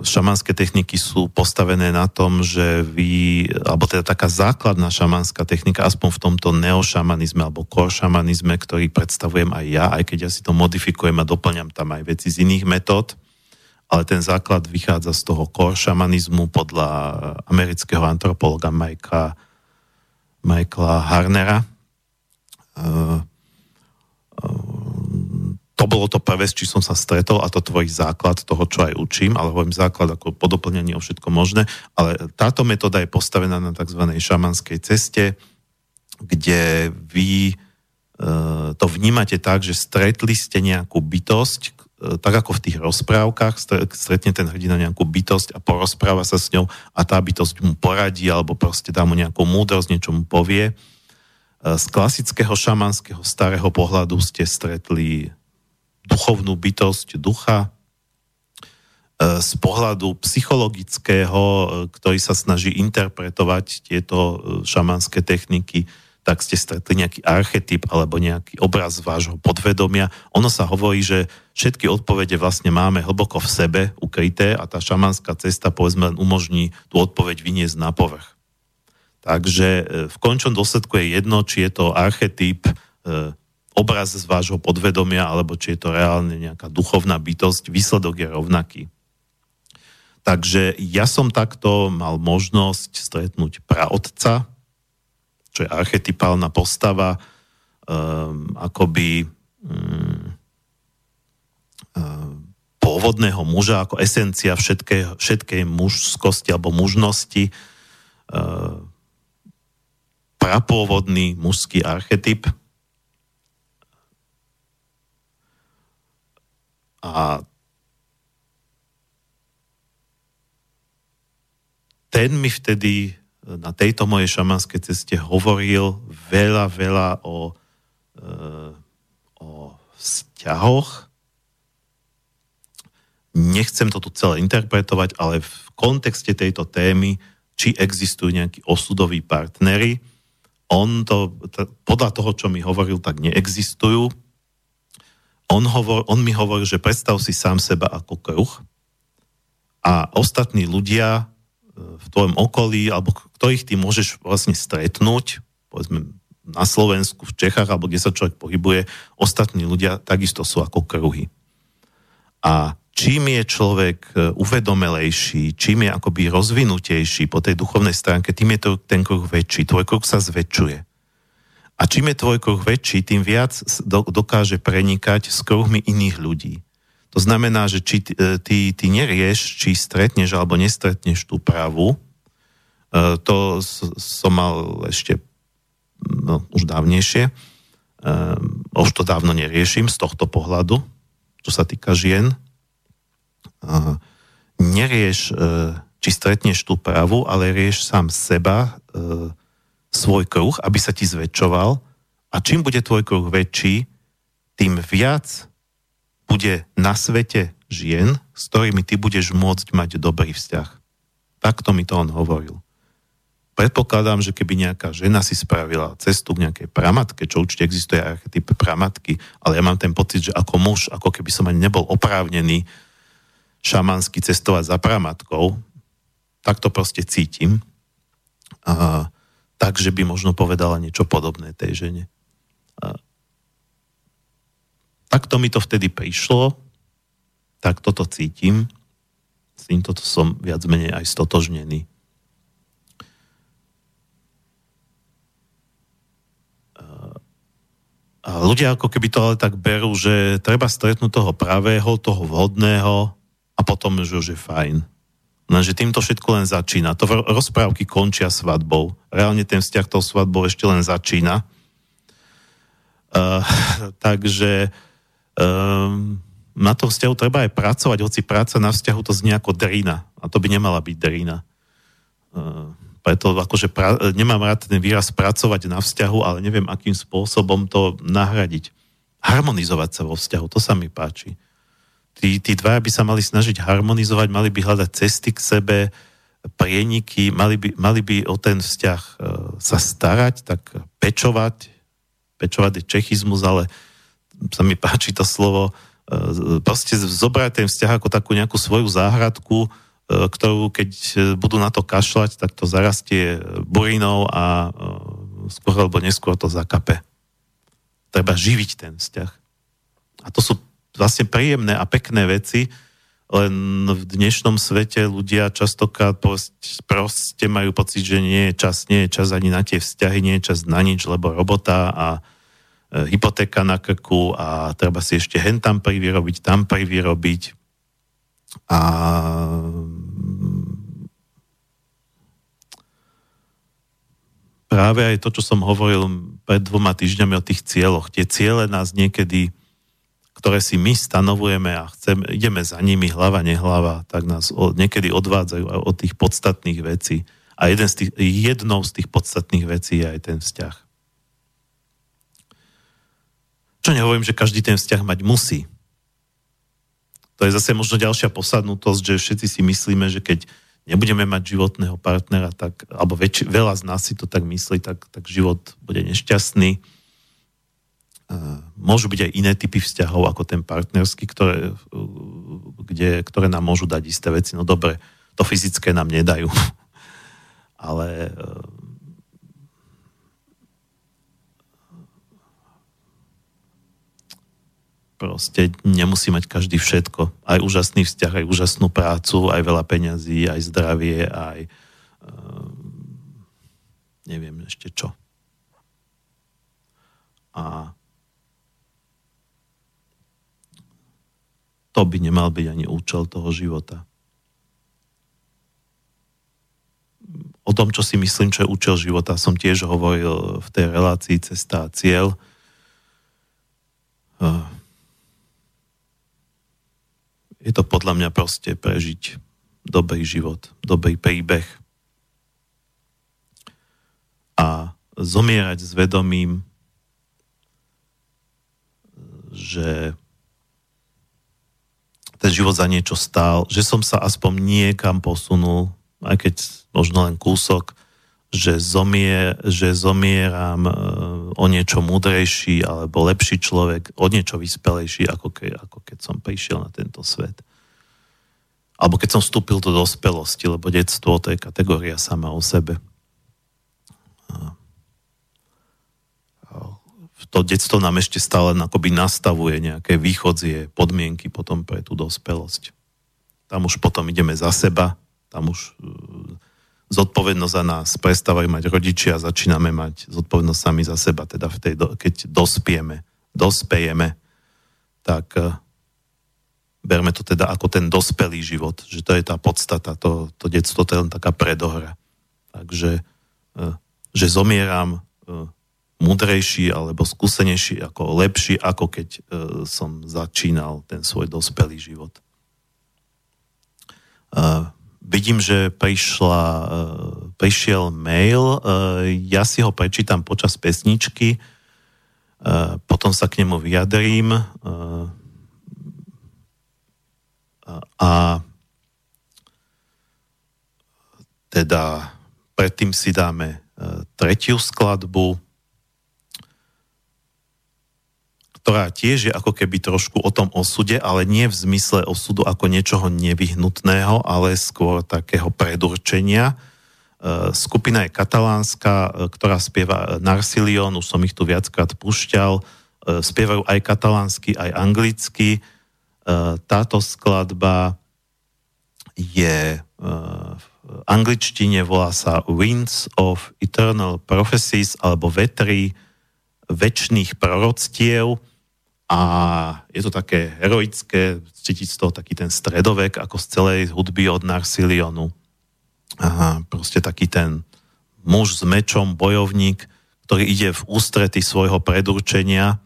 šamanské techniky sú postavené na tom, že vy, alebo teda taká základná šamanská technika, aspoň v tomto neošamanizme alebo koršamanizme, ktorý predstavujem aj ja, aj keď ja si to modifikujem a doplňam tam aj veci z iných metód, ale ten základ vychádza z toho koršamanizmu podľa amerického antropologa Michaela, Michaela Harnera. To bolo to prvé, s čím som sa stretol a to tvoj základ toho, čo aj učím, ale hovorím základ ako podoplňanie o všetko možné, ale táto metóda je postavená na tzv. šamanskej ceste, kde vy e, to vnímate tak, že stretli ste nejakú bytosť, e, tak ako v tých rozprávkach, stretne ten hrdina nejakú bytosť a porozpráva sa s ňou a tá bytosť mu poradí alebo proste dá mu nejakú múdrosť, niečo mu povie. E, z klasického šamanského starého pohľadu ste stretli duchovnú bytosť ducha, e, z pohľadu psychologického, e, ktorý sa snaží interpretovať tieto e, šamanské techniky, tak ste stretli nejaký archetyp alebo nejaký obraz vášho podvedomia. Ono sa hovorí, že všetky odpovede vlastne máme hlboko v sebe ukryté a tá šamanská cesta povedzme len umožní tú odpoveď vyniesť na povrch. Takže v končnom dôsledku je jedno, či je to archetyp, obraz z vášho podvedomia, alebo či je to reálne nejaká duchovná bytosť, výsledok je rovnaký. Takže ja som takto mal možnosť stretnúť praotca, čo je archetypálna postava, um, akoby um, pôvodného muža, ako esencia všetkej, všetkej mužskosti alebo mužnosti, um, prapôvodný mužský archetyp, A ten mi vtedy na tejto mojej šamanskej ceste hovoril veľa, veľa o, e, o vzťahoch. Nechcem to tu celé interpretovať, ale v kontexte tejto témy, či existujú nejakí osudoví partnery, on to, podľa toho, čo mi hovoril, tak neexistujú on, hovor, on mi hovoril, že predstav si sám seba ako kruh a ostatní ľudia e, v tvojom okolí, alebo ktorých ty môžeš vlastne stretnúť, povedzme na Slovensku, v Čechách, alebo kde sa človek pohybuje, ostatní ľudia takisto sú ako kruhy. A čím je človek e, uvedomelejší, čím je akoby rozvinutejší po tej duchovnej stránke, tým je to ten kruh väčší. Tvoj kruh sa zväčšuje. A čím je tvoj kruh väčší, tým viac dokáže prenikať s kruhmi iných ľudí. To znamená, že či ty, ty, ty nerieš, či stretneš alebo nestretneš tú právu, e, to som mal ešte no, už dávnejšie. Um, už to dávno neriešim z tohto pohľadu, čo sa týka žien. Nerieš, či stretneš tú právu, ale rieš sám seba, svoj kruh, aby sa ti zväčšoval a čím bude tvoj kruh väčší, tým viac bude na svete žien, s ktorými ty budeš môcť mať dobrý vzťah. Takto mi to on hovoril. Predpokladám, že keby nejaká žena si spravila cestu k nejakej pramatke, čo určite existuje archetyp pramatky, ale ja mám ten pocit, že ako muž, ako keby som ani nebol oprávnený šamansky cestovať za pramatkou, tak to proste cítim. A tak, že by možno povedala niečo podobné tej žene. A takto mi to vtedy prišlo, tak toto cítim, s týmto som viac menej aj stotožnený. A ľudia ako keby to ale tak berú, že treba stretnúť toho pravého, toho vhodného a potom, že už je fajn. Lenže týmto všetko len začína. To rozprávky končia svadbou. Reálne ten vzťah tou svadbou ešte len začína. Uh, takže um, na tom vzťahu treba aj pracovať, hoci práca na vzťahu to znie ako drina. A to by nemala byť drina. Uh, preto akože pra, nemám rád ten výraz pracovať na vzťahu, ale neviem, akým spôsobom to nahradiť. Harmonizovať sa vo vzťahu, to sa mi páči tí, tí dvaja by sa mali snažiť harmonizovať, mali by hľadať cesty k sebe, prieniky, mali by, mali by o ten vzťah e, sa starať, tak pečovať. Pečovať je čechizmus, ale sa mi páči to slovo. E, proste zobrať ten vzťah ako takú nejakú svoju záhradku, e, ktorú keď budú na to kašľať, tak to zarastie burinou a skôr alebo neskôr to zakape. Treba živiť ten vzťah. A to sú vlastne príjemné a pekné veci, len v dnešnom svete ľudia častokrát proste majú pocit, že nie je čas, nie je čas ani na tie vzťahy, nie je čas na nič, lebo robota a hypotéka na krku a treba si ešte hen tam privyrobiť, tam privyrobiť. A práve aj to, čo som hovoril pred dvoma týždňami o tých cieľoch. Tie ciele nás niekedy, ktoré si my stanovujeme a chceme, ideme za nimi hlava, nehlava, tak nás niekedy odvádzajú aj od tých podstatných vecí. A jeden z tých, jednou z tých podstatných vecí je aj ten vzťah. Čo nehovorím, že každý ten vzťah mať musí. To je zase možno ďalšia posadnutosť, že všetci si myslíme, že keď nebudeme mať životného partnera, tak, alebo väč, veľa z nás si to tak myslí, tak, tak život bude nešťastný. Môžu byť aj iné typy vzťahov ako ten partnerský, ktoré, kde, ktoré nám môžu dať isté veci. No dobre, to fyzické nám nedajú. Ale proste nemusí mať každý všetko. Aj úžasný vzťah, aj úžasnú prácu, aj veľa peňazí, aj zdravie, aj uh, neviem ešte čo. A to by nemal byť ani účel toho života. O tom, čo si myslím, čo je účel života, som tiež hovoril v tej relácii Cesta a cieľ. Je to podľa mňa proste prežiť dobrý život, dobrý príbeh a zomierať s vedomím, že ten život za niečo stál, že som sa aspoň niekam posunul, aj keď možno len kúsok, že, zomie, že zomieram e, o niečo múdrejší alebo lepší človek, o niečo vyspelejší, ako, ke, ako keď som prišiel na tento svet. Alebo keď som vstúpil do dospelosti, lebo detstvo to je kategória sama o sebe. To detstvo nám ešte stále akoby nastavuje nejaké východzie, podmienky potom pre tú dospelosť. Tam už potom ideme za seba, tam už zodpovednosť za nás prestávajú mať rodičia a začíname mať zodpovednosť sami za seba. Teda v tej, keď dospieme, dospejeme, tak uh, berme to teda ako ten dospelý život, že to je tá podstata, to, to detstvo to je len taká predohra. Takže, uh, že zomieram múdrejší alebo skúsenejší, ako lepší, ako keď uh, som začínal ten svoj dospelý život. Uh, Vidím, že prišla, e, prišiel mail, e, ja si ho prečítam počas pesničky, e, potom sa k nemu vyjadrím a teda predtým si dáme tretiu skladbu, ktorá tiež je ako keby trošku o tom osude, ale nie v zmysle osudu ako niečoho nevyhnutného, ale skôr takého predurčenia. E, skupina je katalánska, e, ktorá spieva Narsilion, už som ich tu viackrát pušťal, e, spievajú aj katalánsky, aj anglicky. Táto skladba je v angličtine volá sa Winds of Eternal Prophecies alebo Vetry väčšných proroctiev a je to také heroické, cítiť z toho taký ten stredovek, ako z celej hudby od Narsilionu. A proste taký ten muž s mečom, bojovník, ktorý ide v ústrety svojho predurčenia,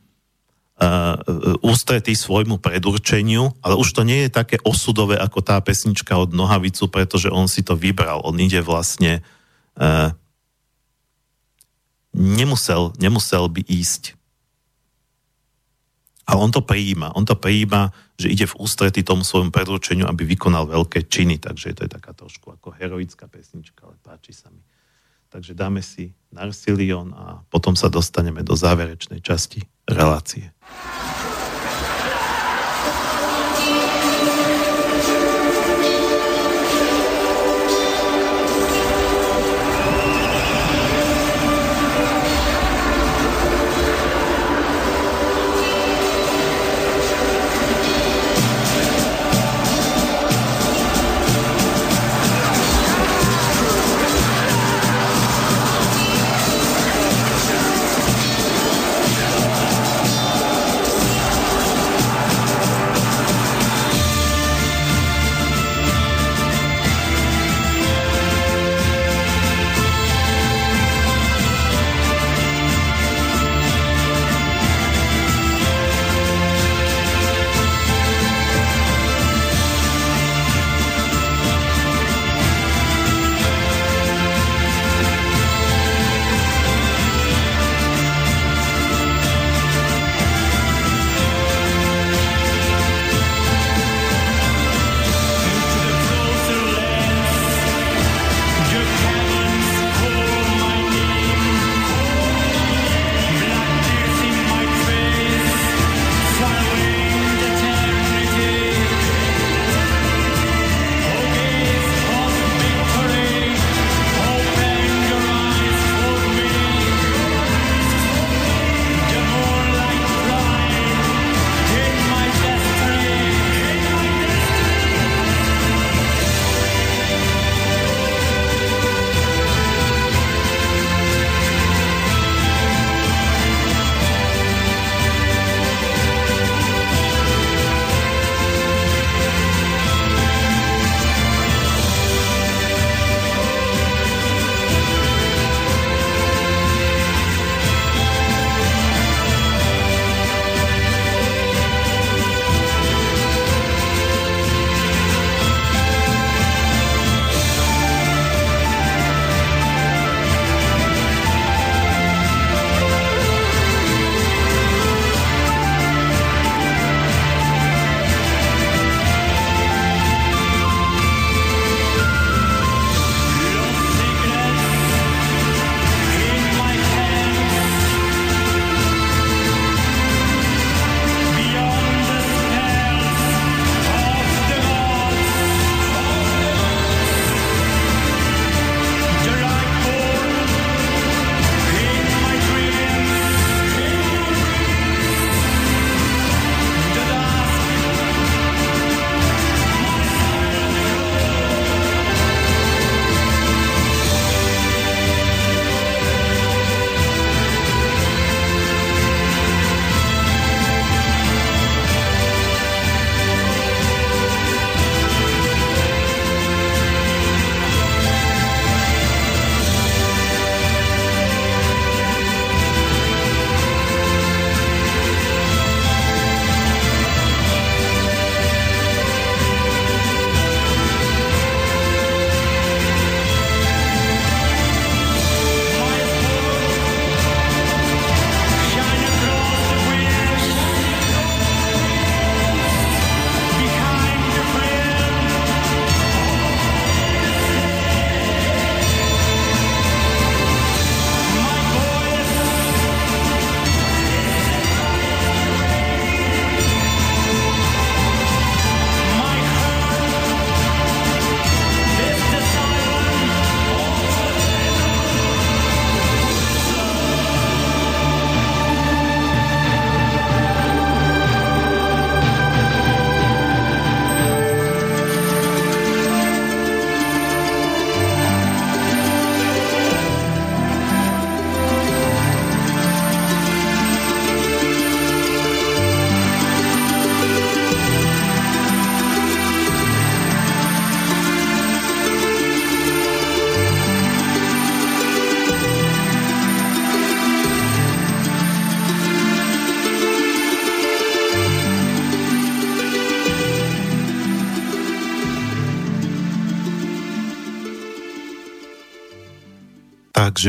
uh, ústrety svojmu predurčeniu, ale už to nie je také osudové ako tá pesnička od Nohavicu, pretože on si to vybral. On ide vlastne uh, nemusel, nemusel by ísť ale on to prijíma. On to prijíma, že ide v ústrety tomu svojmu predurčeniu, aby vykonal veľké činy. Takže to je taká trošku ako heroická pesnička, ale páči sa mi. Takže dáme si Narsilion a potom sa dostaneme do záverečnej časti relácie.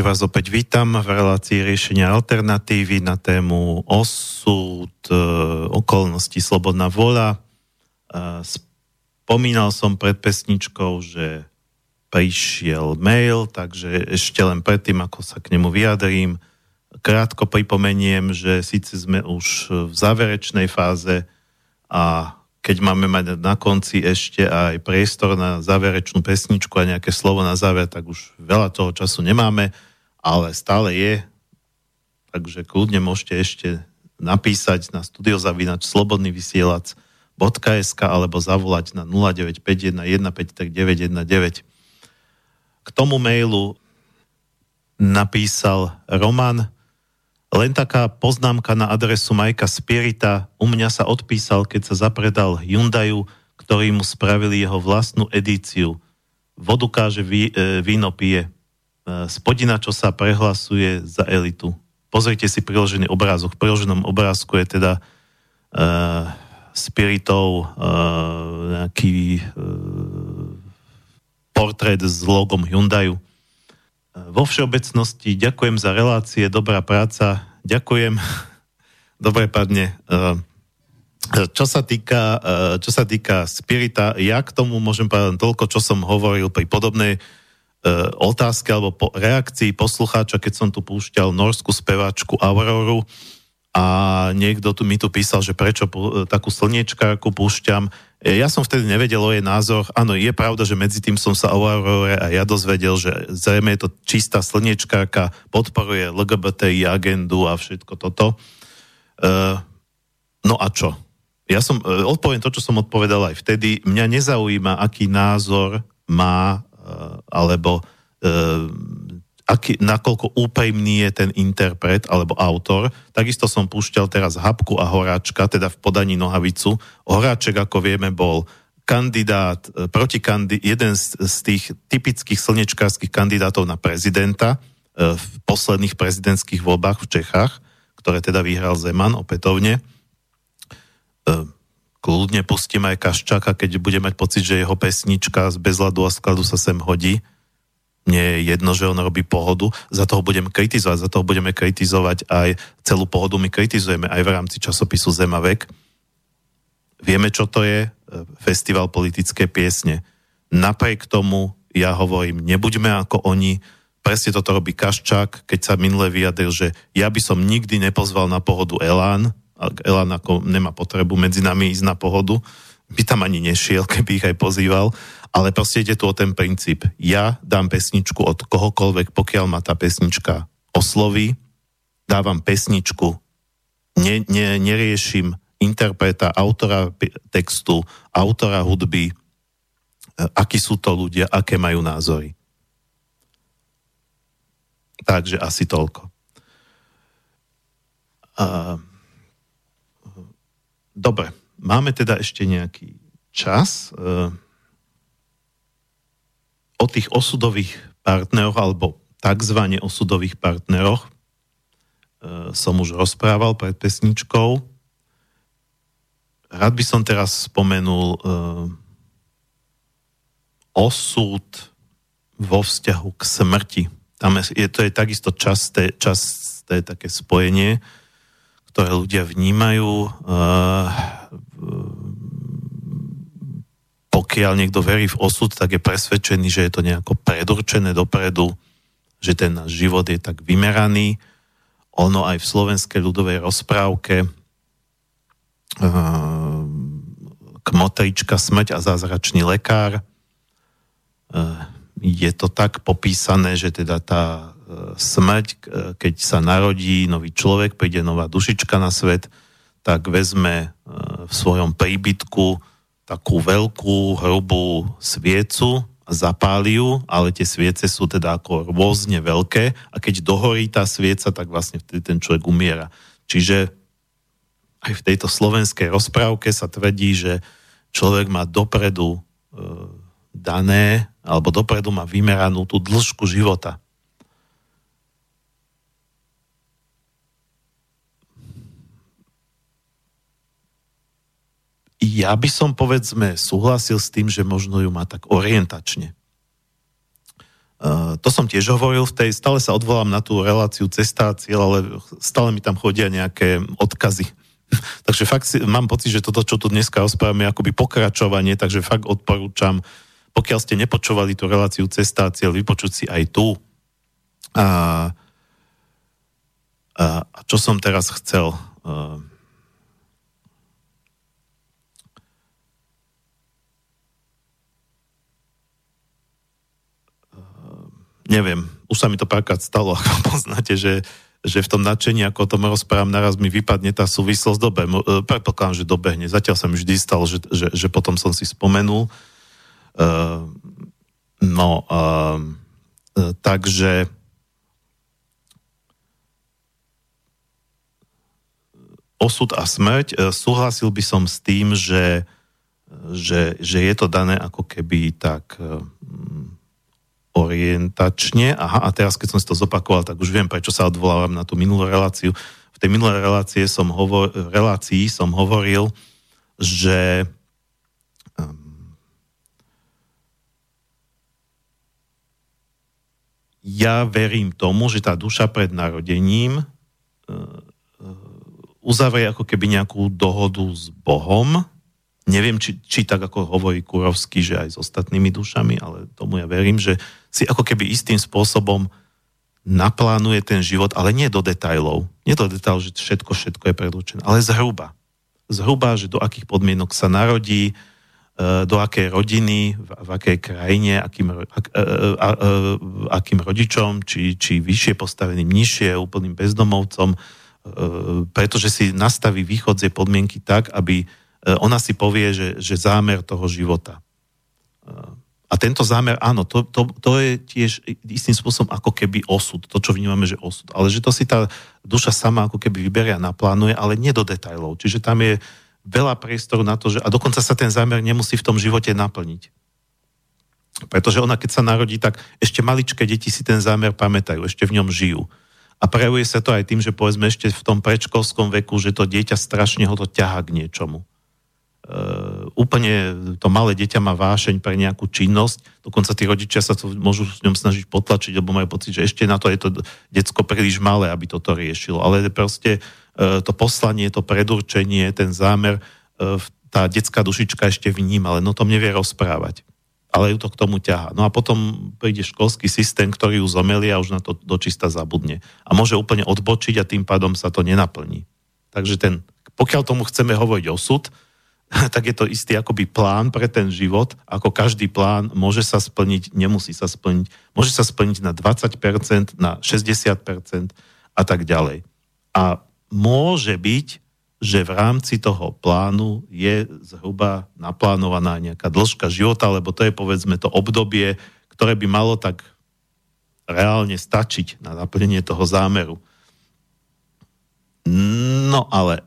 Vás opäť vítam v relácii riešenia alternatívy na tému osud, e, okolnosti, slobodná voľa. E, spomínal som pred pesničkou, že prišiel mail, takže ešte len predtým, ako sa k nemu vyjadrím, krátko pripomeniem, že síce sme už v záverečnej fáze a keď máme mať na konci ešte aj priestor na záverečnú pesničku a nejaké slovo na záver, tak už veľa toho času nemáme, ale stále je. Takže kľudne môžete ešte napísať na studiozavinač slobodný vysielač .sk alebo zavolať na 0951 153 K tomu mailu napísal Roman len taká poznámka na adresu Majka Spirita. U mňa sa odpísal, keď sa zapredal Hyundaiu, ktorý mu spravili jeho vlastnú edíciu. Vodu káže, e, víno pije. E, spodina, čo sa prehlasuje za elitu. Pozrite si priložený obrázok. V priloženom obrázku je teda e, Spiritov e, nejaký e, portrét s logom Hyundaiu. Vo všeobecnosti ďakujem za relácie, dobrá práca, ďakujem. Dobre padne. Eh, čo sa týka, čo sa týka Spirita, ja k tomu môžem povedať toľko, čo som hovoril pri podobnej otázke alebo po reakcii poslucháča, keď som tu púšťal norskú speváčku Auroru a niekto tu mi tu písal, že prečo takú slniečkárku púšťam. E, ja som vtedy nevedel o jej názor. Áno, je pravda, že medzi tým som sa o Aurore a ja dozvedel, že zrejme je to čistá slniečkárka, podporuje LGBTI agendu a všetko toto. No a čo? Ja som, odpoviem to, čo som odpovedal aj vtedy. Mňa nezaujíma, aký názor má, alebo aký, nakoľko úprimný je ten interpret alebo autor. Takisto som púšťal teraz Habku a Horáčka, teda v podaní Nohavicu. Horáček, ako vieme, bol kandidát, e, protikandi, jeden z, z tých typických slnečkárskych kandidátov na prezidenta v posledných prezidentských voľbách v Čechách, ktoré teda vyhral Zeman opätovne. Kľudne pustím aj Kaščáka, keď bude mať pocit, že jeho pesnička z bezladu a skladu sa sem hodí. Nie je jedno, že on robí pohodu, za toho budeme kritizovať, za toho budeme kritizovať aj celú pohodu, my kritizujeme aj v rámci časopisu Zemavek. Vieme, čo to je, e, festival politické piesne. Napriek tomu ja hovorím, nebuďme ako oni, presne toto robí Kaščák, keď sa minule vyjadril, že ja by som nikdy nepozval na pohodu Elán, Elán ako nemá potrebu medzi nami ísť na pohodu, by tam ani nešiel, keby ich aj pozýval, ale proste ide tu o ten princíp. Ja dám pesničku od kohokoľvek, pokiaľ ma tá pesnička osloví, dávam pesničku, ne, ne, neriešim interpreta, autora textu, autora hudby, e, akí sú to ľudia, aké majú názory. Takže asi toľko. Uh, dobre, máme teda ešte nejaký čas. Uh, o tých osudových partneroch alebo tzv. osudových partneroch e, som už rozprával pred pesničkou. Rád by som teraz spomenul e, osud vo vzťahu k smrti. Tam je, to je takisto časté, časté také spojenie, ktoré ľudia vnímajú. E, pokiaľ niekto verí v osud, tak je presvedčený, že je to nejako predurčené dopredu, že ten náš život je tak vymeraný. Ono aj v slovenskej ľudovej rozprávke uh, kmotrička smrť a zázračný lekár uh, je to tak popísané, že teda tá smrť, keď sa narodí nový človek, príde nová dušička na svet, tak vezme v svojom príbytku takú veľkú, hrubú sviecu, zapáli ju, ale tie sviece sú teda ako rôzne veľké a keď dohorí tá svieca, tak vlastne vtedy ten človek umiera. Čiže aj v tejto slovenskej rozprávke sa tvrdí, že človek má dopredu e, dané, alebo dopredu má vymeranú tú dĺžku života. Ja by som povedzme súhlasil s tým, že možno ju má tak orientačne. Uh, to som tiež hovoril v tej, stále sa odvolám na tú reláciu cesta a cieľ, ale stále mi tam chodia nejaké odkazy. takže fakt si, mám pocit, že toto, čo tu dneska rozprávame, je akoby pokračovanie, takže fakt odporúčam, pokiaľ ste nepočúvali tú reláciu cesta a cieľ, vypočuť si aj tu. A, a, a čo som teraz chcel? Uh, neviem, už sa mi to párkrát stalo, ako poznáte, že, že v tom nadšení, ako o tom rozprávam, naraz mi vypadne tá súvislosť dobe. E, predpokladám, že dobehne. Zatiaľ sa mi vždy stalo, že, že, že potom som si spomenul. Uh, no, uh, takže osud a smrť, súhlasil by som s tým, že, že, že je to dané ako keby tak orientačne. Aha, a teraz, keď som si to zopakoval, tak už viem, prečo sa odvolávam na tú minulú reláciu. V tej minulej relácie som hovor, relácii som hovoril, že um, ja verím tomu, že tá duša pred narodením uh, uzavrie ako keby nejakú dohodu s Bohom, neviem, či, či tak ako hovorí Kurovský, že aj s ostatnými dušami, ale tomu ja verím, že si ako keby istým spôsobom naplánuje ten život, ale nie do detajlov. Nie do detajlov, že všetko, všetko je predurčené, ale zhruba. Zhruba, že do akých podmienok sa narodí, e, do akej rodiny, v, v akej krajine, akým, ak, a, a, a, akým rodičom, či, či vyššie postaveným, nižšie, úplným bezdomovcom, e, pretože si nastaví východzie podmienky tak, aby E, ona si povie, že, že zámer toho života. E, a tento zámer, áno, to, to, to je tiež istým spôsobom ako keby osud, to, čo vnímame, že osud. Ale že to si tá duša sama ako keby vyberia a naplánuje, ale nie do detajlov. Čiže tam je veľa priestoru na to, že a dokonca sa ten zámer nemusí v tom živote naplniť. Pretože ona, keď sa narodí, tak ešte maličké deti si ten zámer pamätajú, ešte v ňom žijú. A prejavuje sa to aj tým, že povedzme ešte v tom predškolskom veku, že to dieťa strašne ho to ťaha k niečomu úplne to malé dieťa má vášeň pre nejakú činnosť, dokonca tí rodičia sa môžu s ňom snažiť potlačiť, lebo majú pocit, že ešte na to je to decko príliš malé, aby toto riešilo. Ale proste uh, to poslanie, to predurčenie, ten zámer, uh, tá detská dušička ešte vníma, ale no tom nevie rozprávať. Ale ju to k tomu ťaha. No a potom príde školský systém, ktorý ju zomelie a už na to dočista zabudne. A môže úplne odbočiť a tým pádom sa to nenaplní. Takže ten, pokiaľ tomu chceme hovoriť osud, tak je to istý akoby plán pre ten život. Ako každý plán môže sa splniť, nemusí sa splniť. Môže sa splniť na 20%, na 60% a tak ďalej. A môže byť, že v rámci toho plánu je zhruba naplánovaná nejaká dĺžka života, lebo to je povedzme to obdobie, ktoré by malo tak reálne stačiť na naplnenie toho zámeru. No ale e,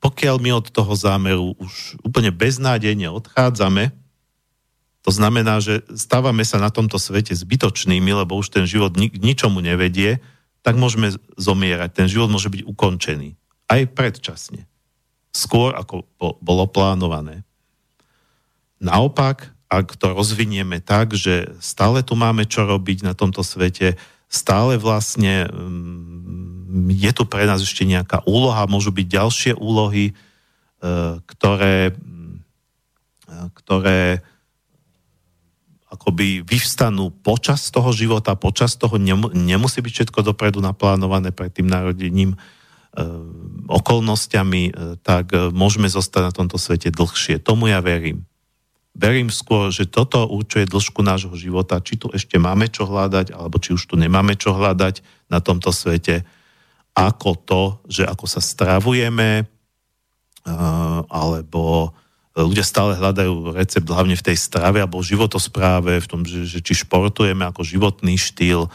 pokiaľ my od toho zámeru už úplne beznádejne odchádzame, to znamená, že stávame sa na tomto svete zbytočnými, lebo už ten život ni- ničomu nevedie, tak môžeme zomierať. Ten život môže byť ukončený. Aj predčasne. Skôr, ako bo- bolo plánované. Naopak, ak to rozvinieme tak, že stále tu máme čo robiť na tomto svete, stále vlastne mm, je tu pre nás ešte nejaká úloha, môžu byť ďalšie úlohy, e, ktoré, e, ktoré akoby vyvstanú počas toho života, počas toho nemusí byť všetko dopredu naplánované pred tým narodením e, okolnostiami, tak môžeme zostať na tomto svete dlhšie. Tomu ja verím. Verím skôr, že toto určuje dĺžku nášho života, či tu ešte máme čo hľadať, alebo či už tu nemáme čo hľadať na tomto svete ako to, že ako sa stravujeme, alebo ľudia stále hľadajú recept hlavne v tej strave alebo životospráve, v tom, že, že či športujeme ako životný štýl. E,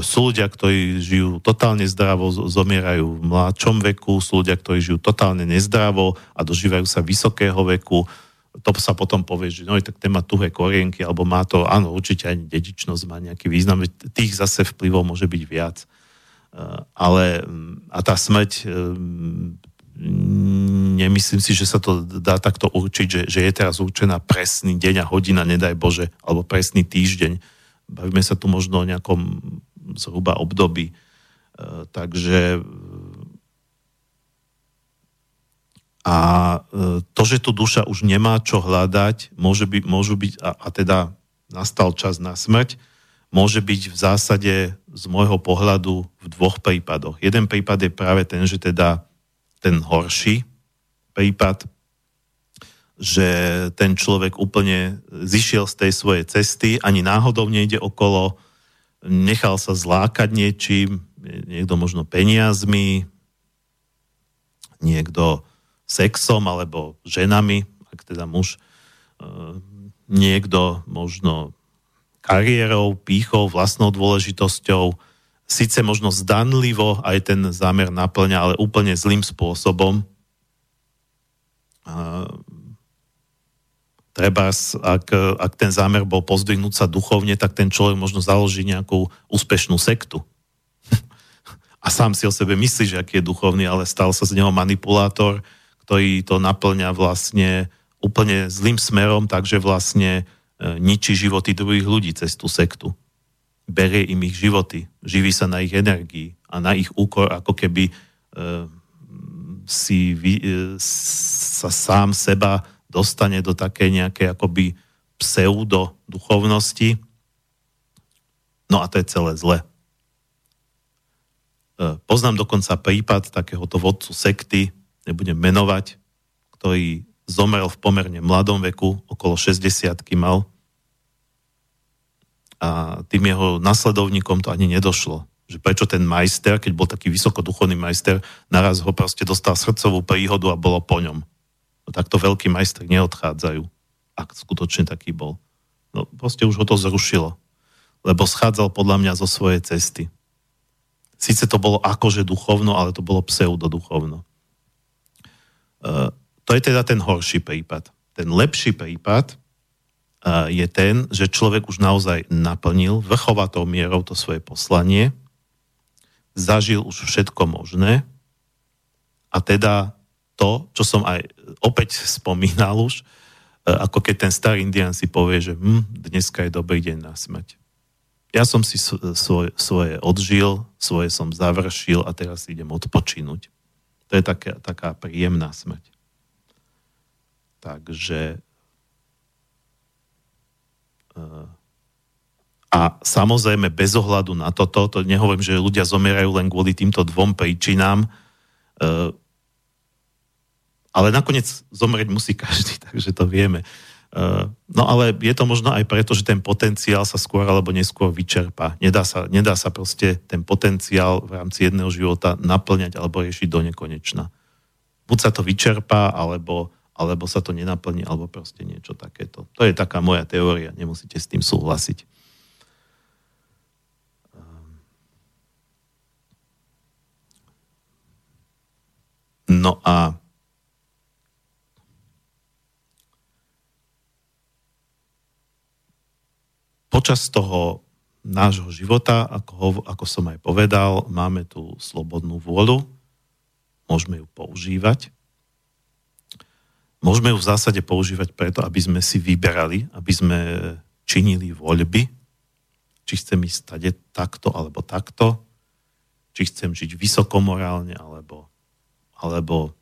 sú ľudia, ktorí žijú totálne zdravo, zomierajú v mladšom veku, sú ľudia, ktorí žijú totálne nezdravo a dožívajú sa vysokého veku. To sa potom povie, že no, tak ten má tuhé korienky, alebo má to, áno, určite aj dedičnosť má nejaký význam, tých zase vplyvov môže byť viac. Eh, ale mm, a tá smrť eh, nemyslím si, že sa to dá takto určiť, že, že je teraz určená presný deň a hodina, nedaj Bože, alebo presný týždeň. bavíme sa tu možno o nejakom zhruba období. Takže a to, že tu duša už nemá čo hľadať, môže byť, môžu byť, a, a teda nastal čas na smrť, môže byť v zásade z môjho pohľadu v dvoch prípadoch. Jeden prípad je práve ten, že teda ten horší prípad, že ten človek úplne zišiel z tej svojej cesty, ani náhodou nejde okolo, nechal sa zlákať niečím, niekto možno peniazmi, niekto sexom alebo ženami, ak teda muž, e, niekto možno kariérou, pýchou, vlastnou dôležitosťou, síce možno zdanlivo aj ten zámer naplňa, ale úplne zlým spôsobom. Treba, ak, ak ten zámer bol pozdvihnúť sa duchovne, tak ten človek možno založí nejakú úspešnú sektu. A sám si o sebe myslí, že aký je duchovný, ale stal sa z neho manipulátor, ktorý to naplňa vlastne úplne zlým smerom, takže vlastne ničí životy druhých ľudí cez tú sektu. Berie im ich životy, živí sa na ich energii a na ich úkor, ako keby e, si e, sa sám seba dostane do také nejaké akoby pseudo duchovnosti. No a to je celé zle. E, poznám dokonca prípad takéhoto vodcu sekty, nebudem menovať, ktorý zomrel v pomerne mladom veku, okolo 60 mal. A tým jeho nasledovníkom to ani nedošlo. Že prečo ten majster, keď bol taký vysokoduchovný majster, naraz ho proste dostal srdcovú príhodu a bolo po ňom. No takto veľký majster neodchádzajú, ak skutočne taký bol. No proste už ho to zrušilo, lebo schádzal podľa mňa zo svojej cesty. Sice to bolo akože duchovno, ale to bolo pseudoduchovno. Uh, to je teda ten horší prípad. Ten lepší prípad je ten, že človek už naozaj naplnil vrchovatou mierou to svoje poslanie, zažil už všetko možné a teda to, čo som aj opäť spomínal už, e, ako keď ten starý indian si povie, že hm, dneska je dobrý deň na smrť. Ja som si svoje, svoje odžil, svoje som završil a teraz idem odpočínuť. To je taká, taká príjemná smrť. Takže eh, a samozrejme bez ohľadu na toto, to nehovorím, že ľudia zomierajú len kvôli týmto dvom príčinám, eh, ale nakoniec zomrieť musí každý, takže to vieme. Eh, no ale je to možno aj preto, že ten potenciál sa skôr alebo neskôr vyčerpá. Nedá sa, nedá sa proste ten potenciál v rámci jedného života naplňať alebo riešiť do nekonečna. Buď sa to vyčerpá, alebo alebo sa to nenaplní, alebo proste niečo takéto. To je taká moja teória, nemusíte s tým súhlasiť. No a počas toho nášho života, ako, ho, ako som aj povedal, máme tu slobodnú vôľu, môžeme ju používať Môžeme ju v zásade používať preto, aby sme si vyberali, aby sme činili voľby, či chcem ísť stade takto alebo takto, či chcem žiť vysokomorálne alebo, alebo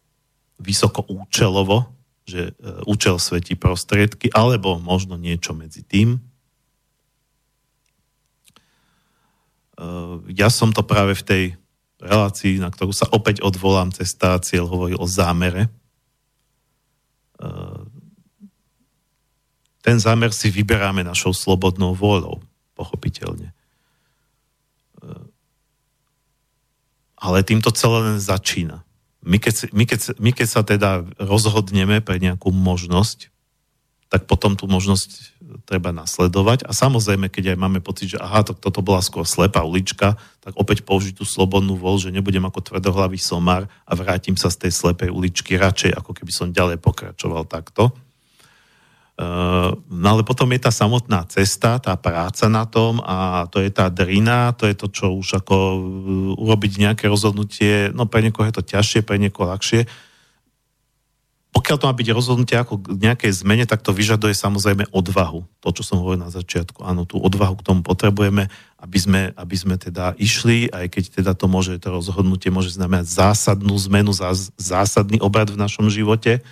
vysoko účelovo, že e, účel svetí prostriedky, alebo možno niečo medzi tým. E, ja som to práve v tej relácii, na ktorú sa opäť odvolám cez tá cieľ, hovoril o zámere, ten zámer si vyberáme našou slobodnou vôľou, pochopiteľne. Ale týmto celé len začína. My keď, my, keď, my keď sa teda rozhodneme pre nejakú možnosť, tak potom tú možnosť treba nasledovať. A samozrejme, keď aj máme pocit, že aha, to, toto bola skôr slepá ulička, tak opäť použiť tú slobodnú voľ, že nebudem ako tvrdohlavý somár a vrátim sa z tej slepej uličky radšej, ako keby som ďalej pokračoval takto. Uh, no ale potom je tá samotná cesta, tá práca na tom a to je tá drina, to je to, čo už ako uh, urobiť nejaké rozhodnutie, no pre niekoho je to ťažšie, pre niekoho ľahšie. Pokiaľ to má byť rozhodnutie ako k nejakej zmene, tak to vyžaduje samozrejme odvahu. To, čo som hovoril na začiatku. Áno, tú odvahu k tomu potrebujeme, aby sme, aby sme teda išli, aj keď teda to môže, to rozhodnutie môže znamenať zásadnú zmenu, zásadný obrad v našom živote,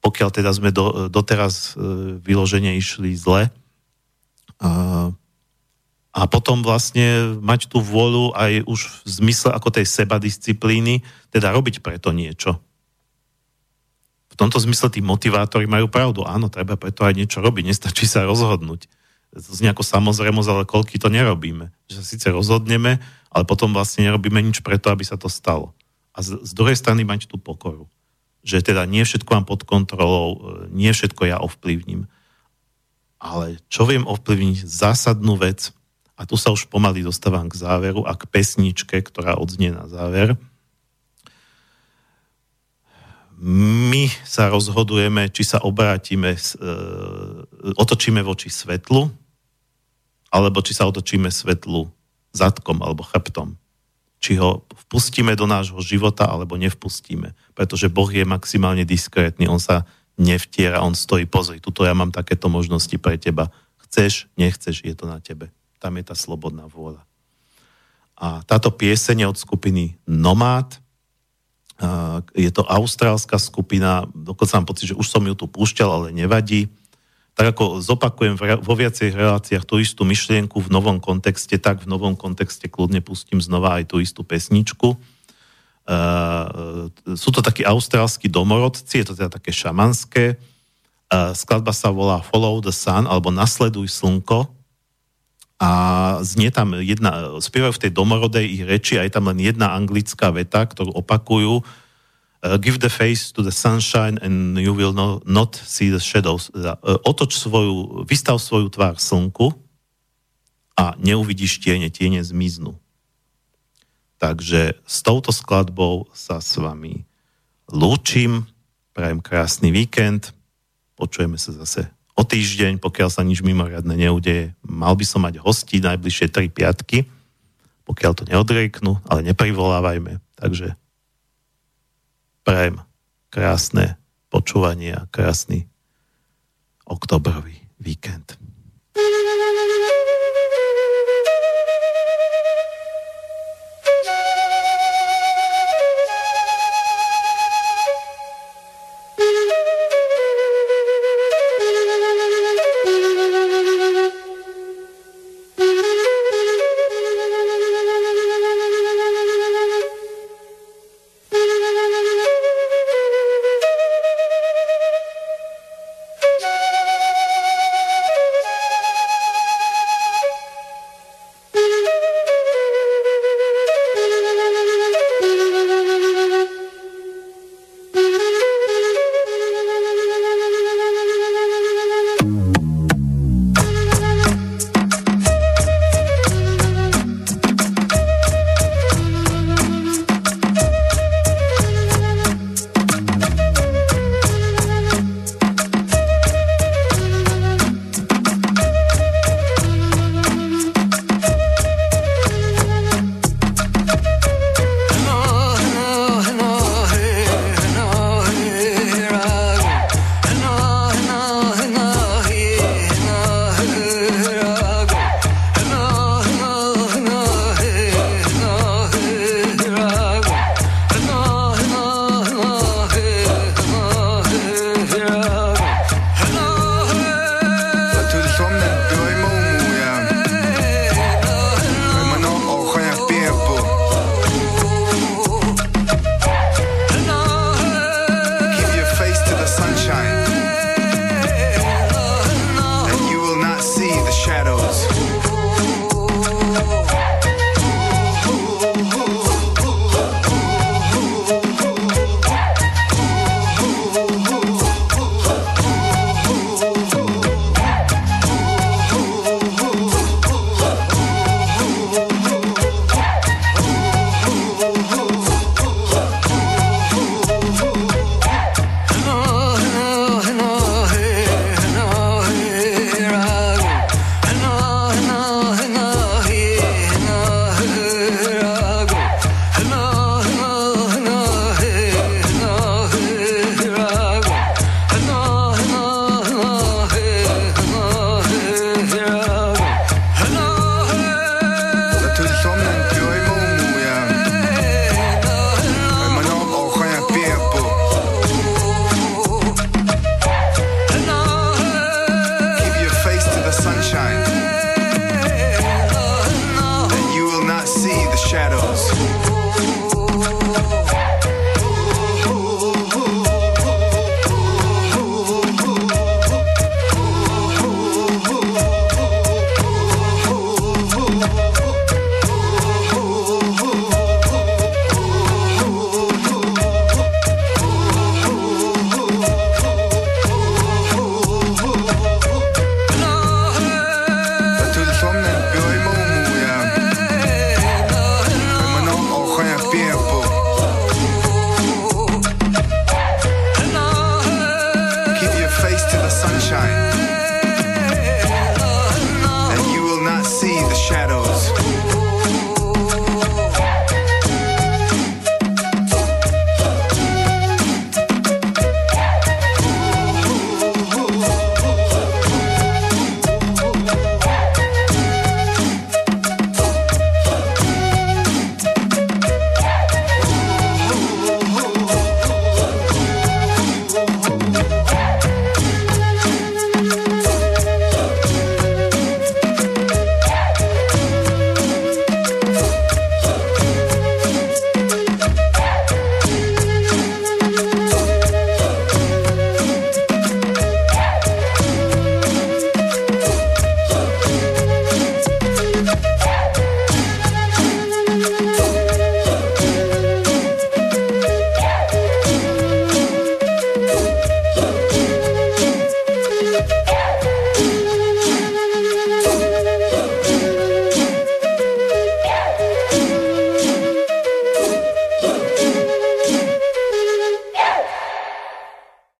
pokiaľ teda sme do, doteraz e, vyložene išli zle. A, a potom vlastne mať tú vôľu aj už v zmysle ako tej sebadisciplíny, teda robiť preto niečo tomto zmysle tí motivátori majú pravdu. Áno, treba preto aj niečo robiť, nestačí sa rozhodnúť. To znie ako samozrejmosť, ale koľky to nerobíme. Že sa síce rozhodneme, ale potom vlastne nerobíme nič preto, aby sa to stalo. A z, z druhej strany mať tú pokoru. Že teda nie všetko mám pod kontrolou, e, nie všetko ja ovplyvním. Ale čo viem ovplyvniť? Zásadnú vec. A tu sa už pomaly dostávam k záveru a k pesničke, ktorá odznie na záver my sa rozhodujeme, či sa obrátime, e, otočíme voči svetlu, alebo či sa otočíme svetlu zadkom alebo chrbtom. Či ho vpustíme do nášho života, alebo nevpustíme. Pretože Boh je maximálne diskrétny, on sa nevtiera, on stojí, pozri, tuto ja mám takéto možnosti pre teba. Chceš, nechceš, je to na tebe. Tam je tá slobodná vôľa. A táto pieseň od skupiny Nomád, je to austrálska skupina, dokonca mám pocit, že už som ju tu púšťal, ale nevadí. Tak ako zopakujem vo viacej reláciách tú istú myšlienku v novom kontexte, tak v novom kontexte kľudne pustím znova aj tú istú pesničku. Uh, sú to takí austrálsky domorodci, je to teda také šamanské. Uh, skladba sa volá Follow the Sun, alebo Nasleduj slnko a znie tam jedna, spievajú v tej domorodej ich reči a je tam len jedna anglická veta, ktorú opakujú uh, give the face to the sunshine and you will no, not see the shadows. Uh, otoč svoju, vystav svoju tvár slnku a neuvidíš tiene, tiene zmiznú. Takže s touto skladbou sa s vami lúčim, prajem krásny víkend, počujeme sa zase o týždeň, pokiaľ sa nič mimoriadne neudeje. Mal by som mať hosti najbližšie 3 piatky, pokiaľ to neodrieknú, ale neprivolávajme. Takže prajem krásne počúvanie a krásny oktobrový víkend.